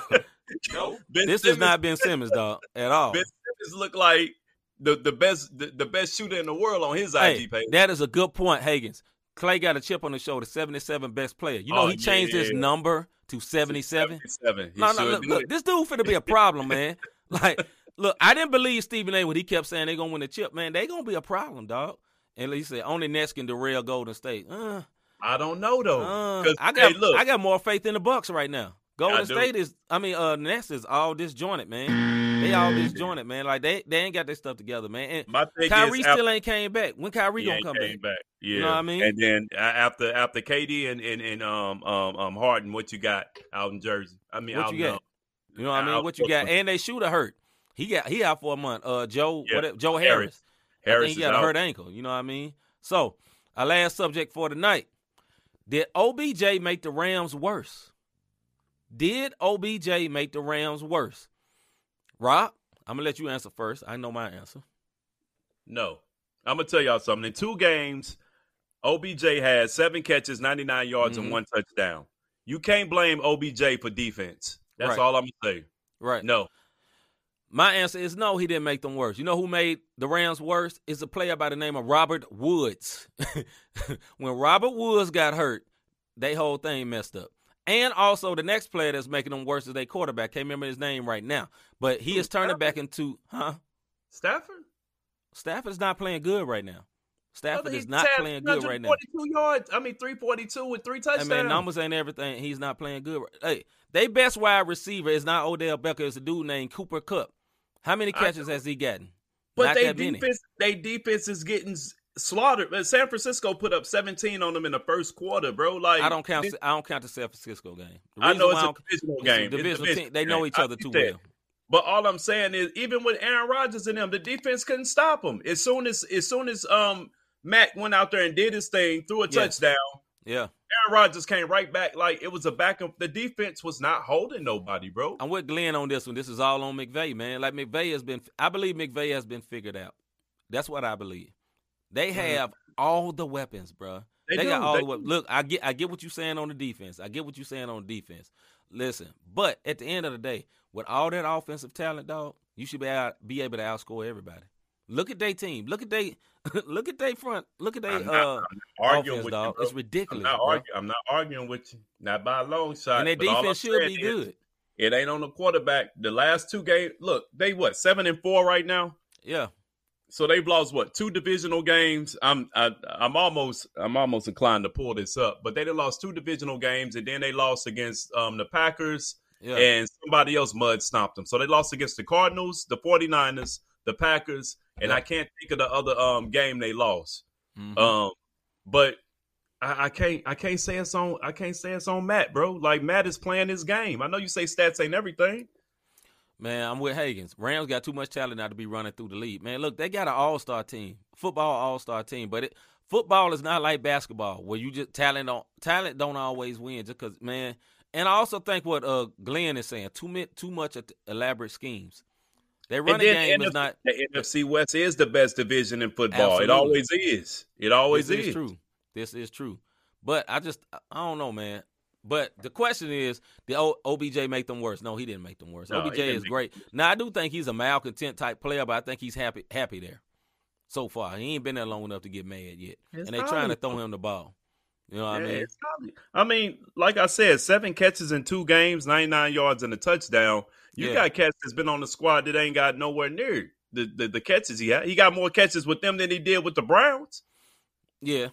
no ben this Simmons, is not Ben Simmons, dog, at all. Ben Simmons look like the, the best the, the best shooter in the world on his hey, IG page. That is a good point, Hagans. Klay got a chip on his shoulder, 77 best player. You know oh, he changed yeah, his number to 77. 77. No, no, look, look, this dude finna be a problem, man. [LAUGHS] [LAUGHS] like, look, I didn't believe Stephen A. when he kept saying they're gonna win the chip, man. They're gonna be a problem, dog. And he said only Nets can derail Golden State. Uh, I don't know though. Uh, I got hey, look, I got more faith in the Bucks right now. Golden State is, I mean, uh, Nets is all disjointed, man. They all disjointed, man. Like they, they ain't got their stuff together, man. And My thing Kyrie is, still after, ain't came back. When Kyrie gonna come back? back? Yeah, you know what I mean. And then after after KD and and, and um um um Harden, what you got out in Jersey? I mean, what you got? You know what I mean? What you got? And they shooter hurt. He got he out for a month. Uh, Joe, what? Joe Harris. Harris. he got a hurt ankle. You know what I mean? So our last subject for tonight: Did OBJ make the Rams worse? Did OBJ make the Rams worse? Rob, I'm gonna let you answer first. I know my answer. No, I'm gonna tell y'all something. In two games, OBJ had seven catches, 99 yards, mm-hmm. and one touchdown. You can't blame OBJ for defense. That's right. all I'm gonna say. Right. No. My answer is no, he didn't make them worse. You know who made the Rams worse? It's a player by the name of Robert Woods. [LAUGHS] when Robert Woods got hurt, they whole thing messed up. And also the next player that's making them worse is their quarterback. Can't remember his name right now. But he is turning back into huh? Stafford? Stafford's not playing good right now. Stafford is not playing good right now. 42 yards. I mean, 342 with three touchdowns. I mean, numbers ain't everything. He's not playing good. Hey, they best wide receiver is not Odell Beckham. It's a dude named Cooper Kupp. How many catches has he gotten? But they defense, they defense is getting slaughtered. San Francisco put up 17 on them in the first quarter, bro. Like I don't count. This, I don't count the San Francisco game. I know it's a divisional game. A divisional team. They know each other too well. But all I'm saying is, even with Aaron Rodgers and them, the defense couldn't stop them. As soon as, as soon as um Mac went out there and did his thing, threw a touchdown. Yeah. Aaron Rodgers came right back like it was a back of the defense was not holding nobody, bro. I'm with Glenn on this one. This is all on McVay, man. Like McVay has been I believe McVay has been figured out. That's what I believe. They mm-hmm. have all the weapons, bro. They, they got all they the weapons. Look, I get I get what you're saying on the defense. I get what you're saying on defense. Listen, but at the end of the day, with all that offensive talent, dog, you should be out, be able to outscore everybody. Look at their team. Look at they. [LAUGHS] look at they front. Look at they uh arguing offense, with dog. You, it's ridiculous. I'm not, argue, I'm not, arguing with you. Not by a long shot. And their defense should be good. It ain't on the quarterback. The last two games, look, they what seven and four right now. Yeah. So they've lost what two divisional games. I'm I, am i am almost I'm almost inclined to pull this up, but they lost two divisional games, and then they lost against um, the Packers, yeah. and somebody else mud stomped them. So they lost against the Cardinals, the 49ers, the Packers, and yeah. I can't think of the other um, game they lost. Mm-hmm. Um, but I, I, can't I can't say it's on I can't say it's on Matt, bro. Like Matt is playing his game. I know you say stats ain't everything. Man, I'm with Hagans. Rams got too much talent now to be running through the league. Man, look, they got an all star team, football all star team, but it football is not like basketball where you just talent don't talent don't always win just because man. And I also think what uh Glenn is saying too too much elaborate schemes. Their running game NFC, is not. The NFC West is the best division in football. Absolutely. It always is. It always this is. is true. This is true. But I just I don't know, man. But the question is, did OBJ make them worse? No, he didn't make them worse. No, OBJ is great. Now I do think he's a malcontent type player, but I think he's happy happy there so far. He ain't been there long enough to get mad yet, it's and they're trying to throw him the ball. You know what yeah, I mean? I mean, like I said, seven catches in two games, 99 yards and a touchdown. You yeah. got cats that's been on the squad that ain't got nowhere near the, the, the catches he had. He got more catches with them than he did with the Browns. Yeah.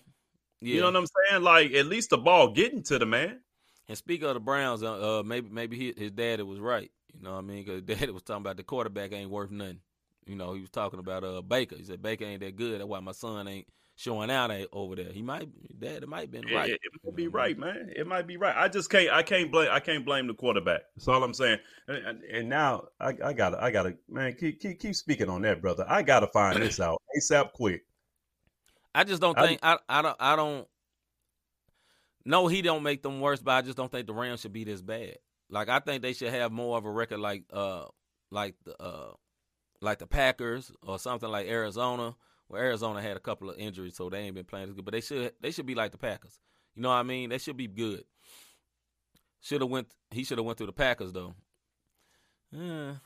Yeah. You know what I'm saying? Like at least the ball getting to the man. And speak of the Browns, uh, uh maybe maybe he, his daddy was right. You know what I mean? Because [LAUGHS] daddy was talking about the quarterback ain't worth nothing. You know, he was talking about uh Baker. He said Baker ain't that good. That's why my son ain't showing out over there. He might, dad, it might been right. It, it might be right, man. It might be right. I just can't. I can't blame. I can't blame the quarterback. That's all I'm saying. And, and now I, I gotta. I gotta. Man, keep, keep keep speaking on that, brother. I gotta find this out [CLEARS THROAT] asap quick. I just don't think. I, I, I don't. I don't. No, he don't make them worse, but I just don't think the Rams should be this bad. Like I think they should have more of a record like uh like the uh like the Packers or something like Arizona. Where Arizona had a couple of injuries, so they ain't been playing as good. But they should they should be like the Packers. You know what I mean? They should be good. Should have went. He should have went through the Packers though. Yeah,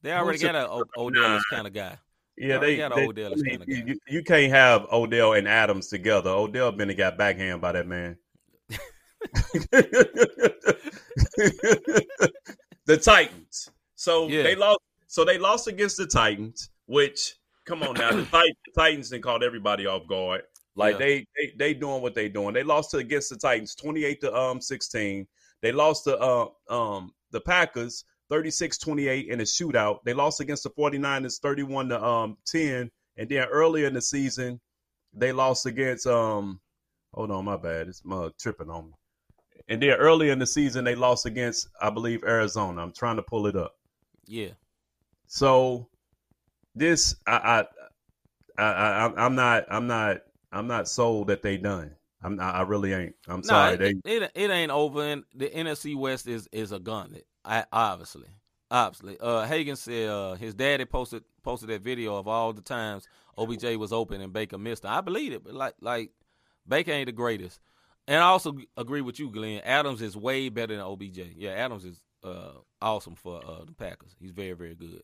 they already got a Odell kind of guy. Yeah, they, got they, Odell kind of guy. You, you, can't have Odell and Adams together. Odell been got backhand by that man. [LAUGHS] [LAUGHS] the Titans. So yeah. they lost. So they lost against the Titans, which come on now, the, [CLEARS THROAT] Titans, the Titans didn't caught everybody off guard. Like yeah. they, they they doing what they doing. They lost to against the Titans, twenty eight to um sixteen. They lost to uh, um the Packers 36-28 in a shootout. They lost against the 49ers 31 to um 10. And then earlier in the season, they lost against um hold on, my bad. It's my tripping on me. And then early in the season, they lost against, I believe, Arizona. I'm trying to pull it up. Yeah. So this, I, I, I, I am not, I'm not, I'm not sold that they done. I'm, not, I really ain't. I'm no, sorry. It, they, it, it ain't over. And the NFC West is is a gauntlet. I, obviously, obviously. Uh, Hagan said uh, his daddy posted posted that video of all the times OBJ was open and Baker missed. I believe it, but like like Baker ain't the greatest. And I also agree with you, Glenn. Adams is way better than OBJ. Yeah, Adams is uh, awesome for uh, the Packers. He's very, very good.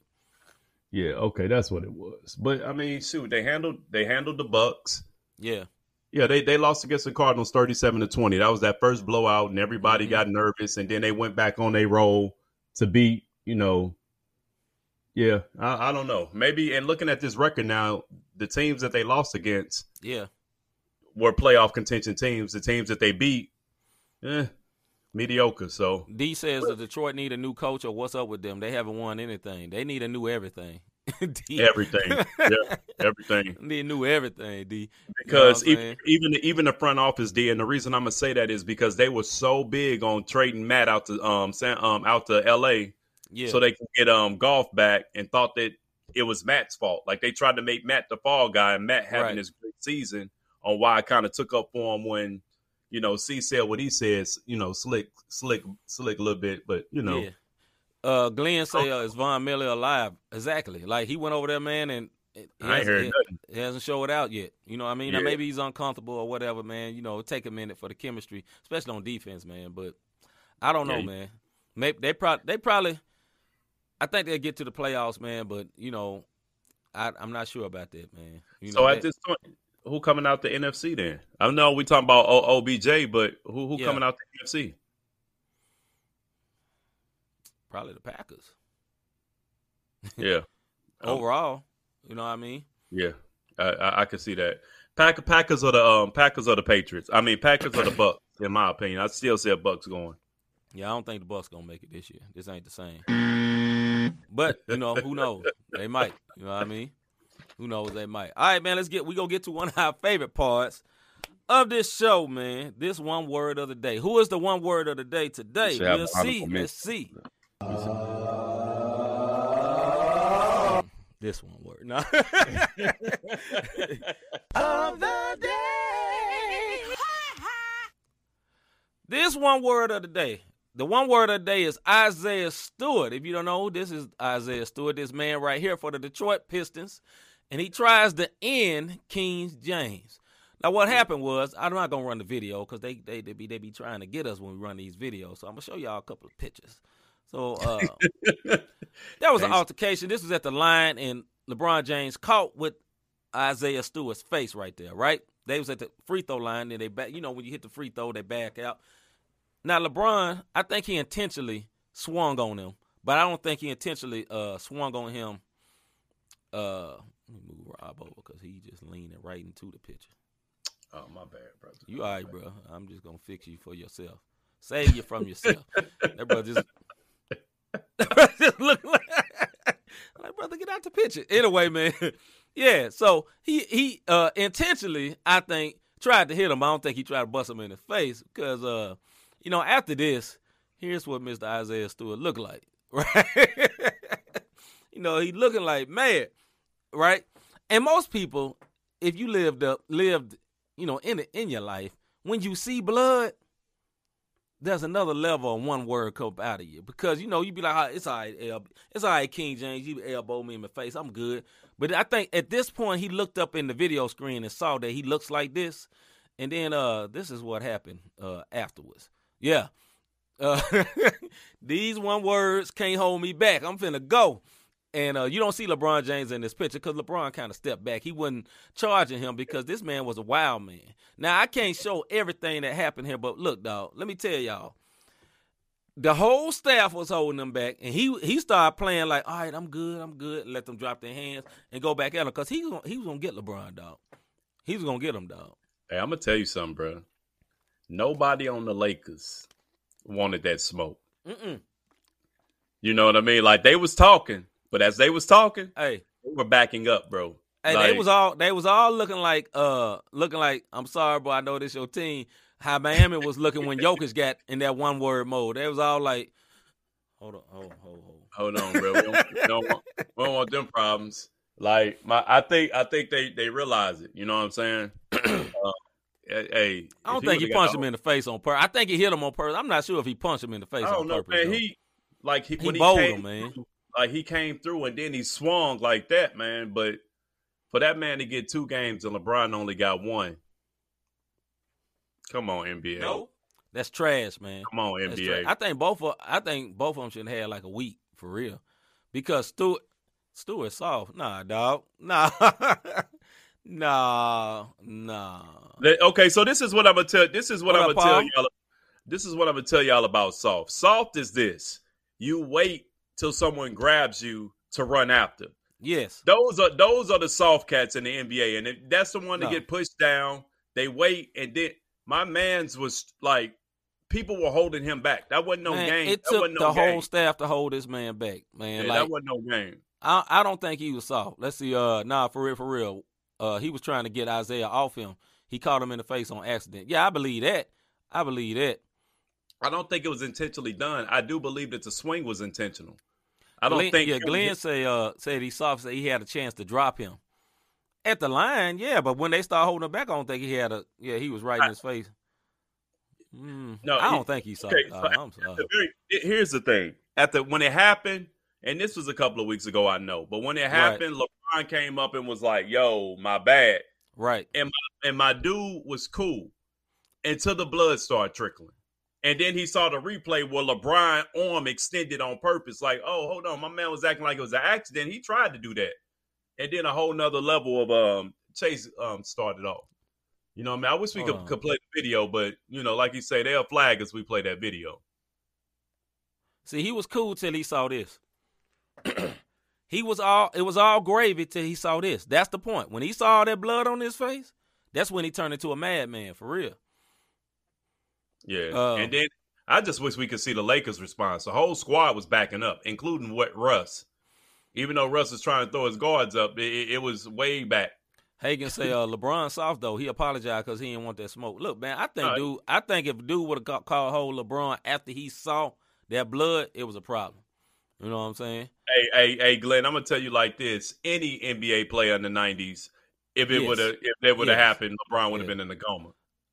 Yeah, okay, that's what it was. But I mean, shoot, they handled they handled the Bucks. Yeah. Yeah, they, they lost against the Cardinals thirty seven to twenty. That was that first blowout, and everybody mm-hmm. got nervous, and then they went back on their roll to beat, you know. Yeah, I, I don't know. Maybe and looking at this record now, the teams that they lost against, yeah, were playoff contention teams. The teams that they beat, eh, mediocre. So D says that Detroit need a new coach or what's up with them? They haven't won anything. They need a new everything. [LAUGHS] D. Everything, yeah, [LAUGHS] everything. They knew everything, D. Because you know even, even even the front office, D, and the reason I'm gonna say that is because they were so big on trading Matt out to um um out to L.A. Yeah. So they could get um Goff back, and thought that it was Matt's fault. Like they tried to make Matt the fall guy, and Matt having right. this great season on why I kind of took up for him when, you know, C said what he says, you know, slick, slick, slick a little bit, but you know. Yeah. Uh, Glenn say uh, is Von Miller alive? Exactly. Like he went over there, man, and it, I heard nothing. He hasn't showed it out yet. You know what I mean? Yeah. Now, maybe he's uncomfortable or whatever, man. You know, take a minute for the chemistry, especially on defense, man. But I don't know, yeah. man. Maybe they probably they probably I think they'll get to the playoffs, man. But you know, I, am not sure about that, man. You so know, at that, this point, who coming out the NFC then? I know we talking about o- OBJ, but who who yeah. coming out the NFC? Probably the Packers. yeah. [LAUGHS] Overall, you know what I mean? Yeah, I, I, I can see that. Pack, Packers are the um, Packers are the Patriots. I mean, Packers are the Bucks. In my opinion, I still see a Bucks going. Yeah, I don't think the Bucks gonna make it this year. This ain't the same. But you know, who knows? They might. You know what I mean? Who knows? They might. All right, man. Let's get. We gonna get to one of our favorite parts of this show, man. This one word of the day. Who is the one word of the day today? We'll see. Let's see. This one word. No. [LAUGHS] of the day. this one word of the day. The one word of the day is Isaiah Stewart. If you don't know, this is Isaiah Stewart, this man right here for the Detroit Pistons and he tries to end King James. Now, what happened was I'm not gonna run the video because they, they they be they be trying to get us when we run these videos. So I'm gonna show y'all a couple of pictures. So uh, [LAUGHS] that was an altercation. This was at the line, and LeBron James caught with Isaiah Stewart's face right there, right? They was at the free throw line, and they back. You know, when you hit the free throw, they back out. Now LeBron, I think he intentionally swung on him, but I don't think he intentionally uh, swung on him. Uh, let me move Rob over because he just leaning right into the picture. Oh my bad, brother. You all right, bro? I'm just gonna fix you for yourself. Save you from yourself. [LAUGHS] that brother just, [LAUGHS] just look like, [LAUGHS] like brother, get out the picture. Anyway, man. Yeah, so he he uh intentionally, I think, tried to hit him. I don't think he tried to bust him in the face because uh, you know, after this, here's what Mr. Isaiah Stewart looked like. Right? you know, he looking like mad, right? And most people, if you lived up lived, you know, in in your life, when you see blood, there's another level of one word come out of you because you know you'd be like, oh, it's all right, it's all right, King James, you elbow me in the face, I'm good. But I think at this point he looked up in the video screen and saw that he looks like this, and then uh, this is what happened uh afterwards. Yeah, uh, [LAUGHS] these one words can't hold me back. I'm finna go. And uh, you don't see LeBron James in this picture because LeBron kind of stepped back. He wasn't charging him because this man was a wild man. Now I can't show everything that happened here, but look, dog. Let me tell y'all. The whole staff was holding him back, and he he started playing like, "All right, I'm good, I'm good." Let them drop their hands and go back at him because he was gonna, he was gonna get LeBron, dog. He was gonna get him, dog. Hey, I'm gonna tell you something, bro. Nobody on the Lakers wanted that smoke. Mm-mm. You know what I mean? Like they was talking, but as they was talking, Hey, they were backing up, bro. Hey, Like- they was all they was all looking like uh looking like I'm sorry, bro. I know this your team. How Miami was looking when Jokic [LAUGHS] got in that one word mode. They was all like, hold on, hold, hold, hold. Hold on, bro. We don't, we don't want, we don't want them problems. Like my, I think, I think they they realize it. You know what I'm saying? [CLEARS THROAT] uh, hey, I don't if think he punched him in the face on purpose. I think he hit him on purpose. I'm not sure if he punched him in the face I on don't know, purpose. man. though. He like he, He when bowled he came him, man. Like he came through and then he swung like that, man. But for that man to get two games and LeBron only got one, come on NBA, No, That's trash, man. come on That's NBA. I think both of I think both of them should have like a week for real, because Stewart Stewart soft. Nah, dog. [LAUGHS] Nah, nah, nah. Okay, so this is what I'm gonna tell. This is what, What I'm up, gonna tell y'all. This is what I'm gonna tell y'all about soft. Soft is this: you wait till someone grabs you to run after. Yes. Those are those are the soft cats in the NBA, and if that's the one to No. get pushed down. They wait, and then my man's was like people were holding him back. That wasn't no Man, game. It that took wasn't the game. whole staff to hold this man back, man. Yeah, like that wasn't no game. I, I don't think he was soft. Let's see. Uh, nah, for real, for real. Uh, he was trying to get Isaiah off him. He caught him in the face on accident. Yeah, I believe that. I believe that. I don't think it was intentionally done. I do believe that the swing was intentional. I don't Glenn, think Yeah, Glenn hit- say uh said he saw Said he had a chance to drop him at the line. Yeah, but when they start holding him back, I don't think he had a. Yeah, he was right in his face. Mm, No, I don't think he saw. okay, it. so Uh, the very- it- here's the thing. At the when it happened, and this was a couple of weeks ago, I know, but when it happened, LeBron came up and was like, "Yo, my bad," Right. And my, and my dude was cool until the blood started trickling. And then he saw the replay where LeBron arm extended on purpose, like, "Oh, hold on, my man was acting like it was an accident. He tried to do that." And then a whole nother level of um chase um started off. You know, what I mean, I wish we could, could play the video, but you know, like you say, they'll flag us. We play that video. See, he was cool till he saw this. [CLEARS THROAT] he was all it was all gravy till he saw this. That's the point. When he saw all that blood on his face, that's when he turned into a madman for real. Yeah. Um, and then I just wish we could see the Lakers response. The whole squad was backing up, including what Russ. Even though Russ is trying to throw his guards up, it, it- was way back. Hagan say [LAUGHS] uh, LeBron soft though. He apologized because he didn't want that smoke. Look, man, I think right. dude, I think if dude would have called hold LeBron after he saw that blood, it was a problem. You know what I'm saying? Hey, hey, hey, Glenn, I'm gonna tell you like this: any NBA player in the '90s, if it Yes. would have, if that would have Yes. happened, LeBron would have Yeah. been in the coma.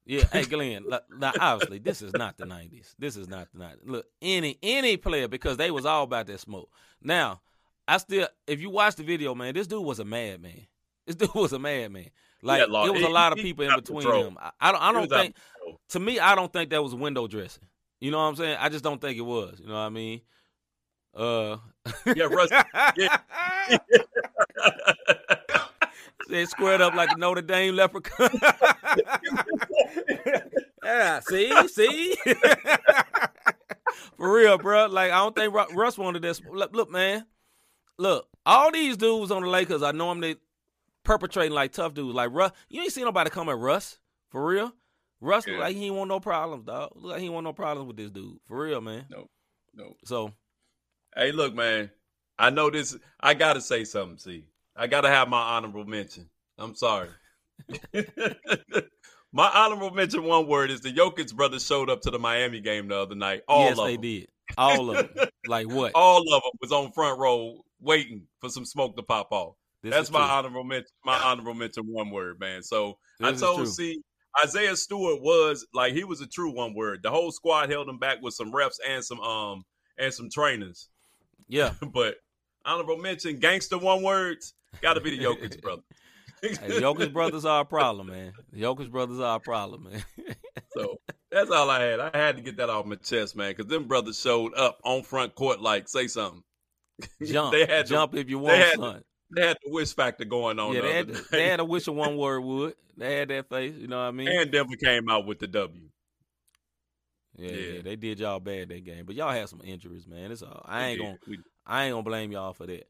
Yeah, hey Glenn. Now, obviously, this is not the '90s. This is not the '90s. Look, any any player because they was all about that smoke. Now, I still, if you watch the video, man, this dude was a madman. This dude was a madman. Like it was a lot of people in between them. I, I don't. I don't was out of think. To me, I don't think that was window dressing. You know what I'm saying? I just don't think it was. You know what I mean? Uh. Yeah, Russ. [LAUGHS] yeah. They squared up like a Notre Dame leprechaun. [LAUGHS] yeah, see, see. [LAUGHS] For real, bro. Like I don't think Russ wanted this. Look, look, man. Look, all these dudes on the Lakers, I know them. They perpetrating like tough dudes. Like Russ, you ain't seen nobody come at Russ. For real. Russ yeah. like he ain't want no problems, dog. Look like he ain't want no problems with this dude. For real, man. No, no. So, hey, look, man. I know this. I gotta say something. See, I gotta have my honorable mention. I'm sorry. [LAUGHS] my honorable mention, one word, is the Jokic brothers showed up to the Miami game the other night. All yes, of they them. did. All of them. like what? All of them was on front row waiting for some smoke to pop off. This That's my true. honorable mention. My honorable mention, one word, man. So this I told see Isaiah Stewart was like he was a true one word. The whole squad held him back with some refs and some um and some trainers. Yeah, [LAUGHS] but honorable mention, gangster one words, got to be the Jokic [LAUGHS] brother. hey, Jokic [LAUGHS] brothers are a problem, man. The Jokic brothers are a problem, man. [LAUGHS] so that's all I had. I had to get that off my chest, man, because them brothers showed up on front court like say something. Jump, they had jump if you want, they had, son. They had the wish factor going on. Yeah, the they had, they had a wish of one word would. They had that face, you know what I mean? And Denver came out with the W. Yeah, yeah, yeah, they did y'all bad that game, but y'all had some injuries, man. It's all. I ain't gonna, I ain't gonna blame y'all for that.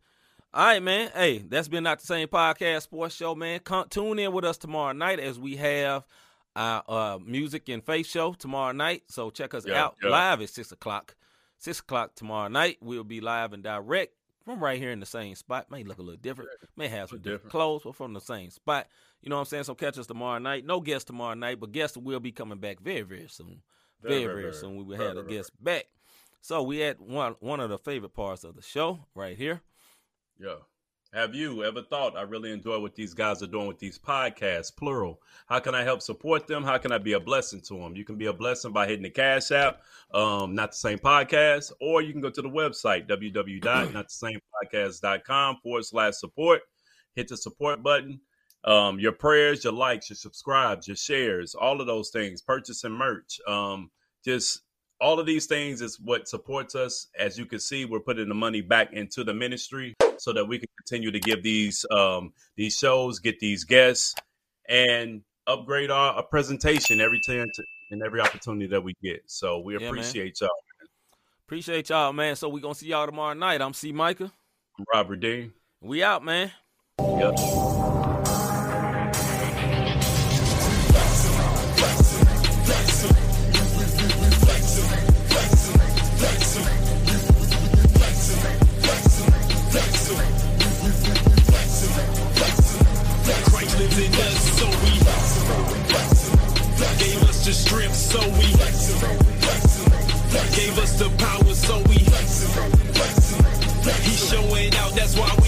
All right, man. Hey, that's been not the same podcast sports show, man. Come, tune in with us tomorrow night as we have our uh, music and faith show tomorrow night. So check us yeah, out yeah. live at six o'clock. Six o'clock tomorrow night. We'll be live and direct from right here in the same spot. May look a little different, may have some different clothes, but from the same spot. You know what I'm saying? So catch us tomorrow night. No guests tomorrow night, but guests will be coming back very, very soon. Very, very, very soon. We will have a guest back. So we had one one of the favorite parts of the show right here. Yeah. Have you ever thought I really enjoy what these guys are doing with these podcasts, plural? How can I help support them? How can I be a blessing to them? You can be a blessing by hitting the Cash App, um, not the same podcast, or you can go to the website, www.notthesamepodcast.com forward slash support. Hit the support button. Um, your prayers, your likes, your subscribes, your shares, all of those things, purchasing merch, um, just all of these things is what supports us. As you can see, we're putting the money back into the ministry so that we can continue to give these um, these shows, get these guests, and upgrade our, our presentation every chance and every opportunity that we get. So we appreciate yeah, y'all. Man. Appreciate y'all, man. So we gonna see y'all tomorrow night. I'm C. Micah. I'm Robert D. We out, man. Yep. the power, so we flexing. He showing out, that's why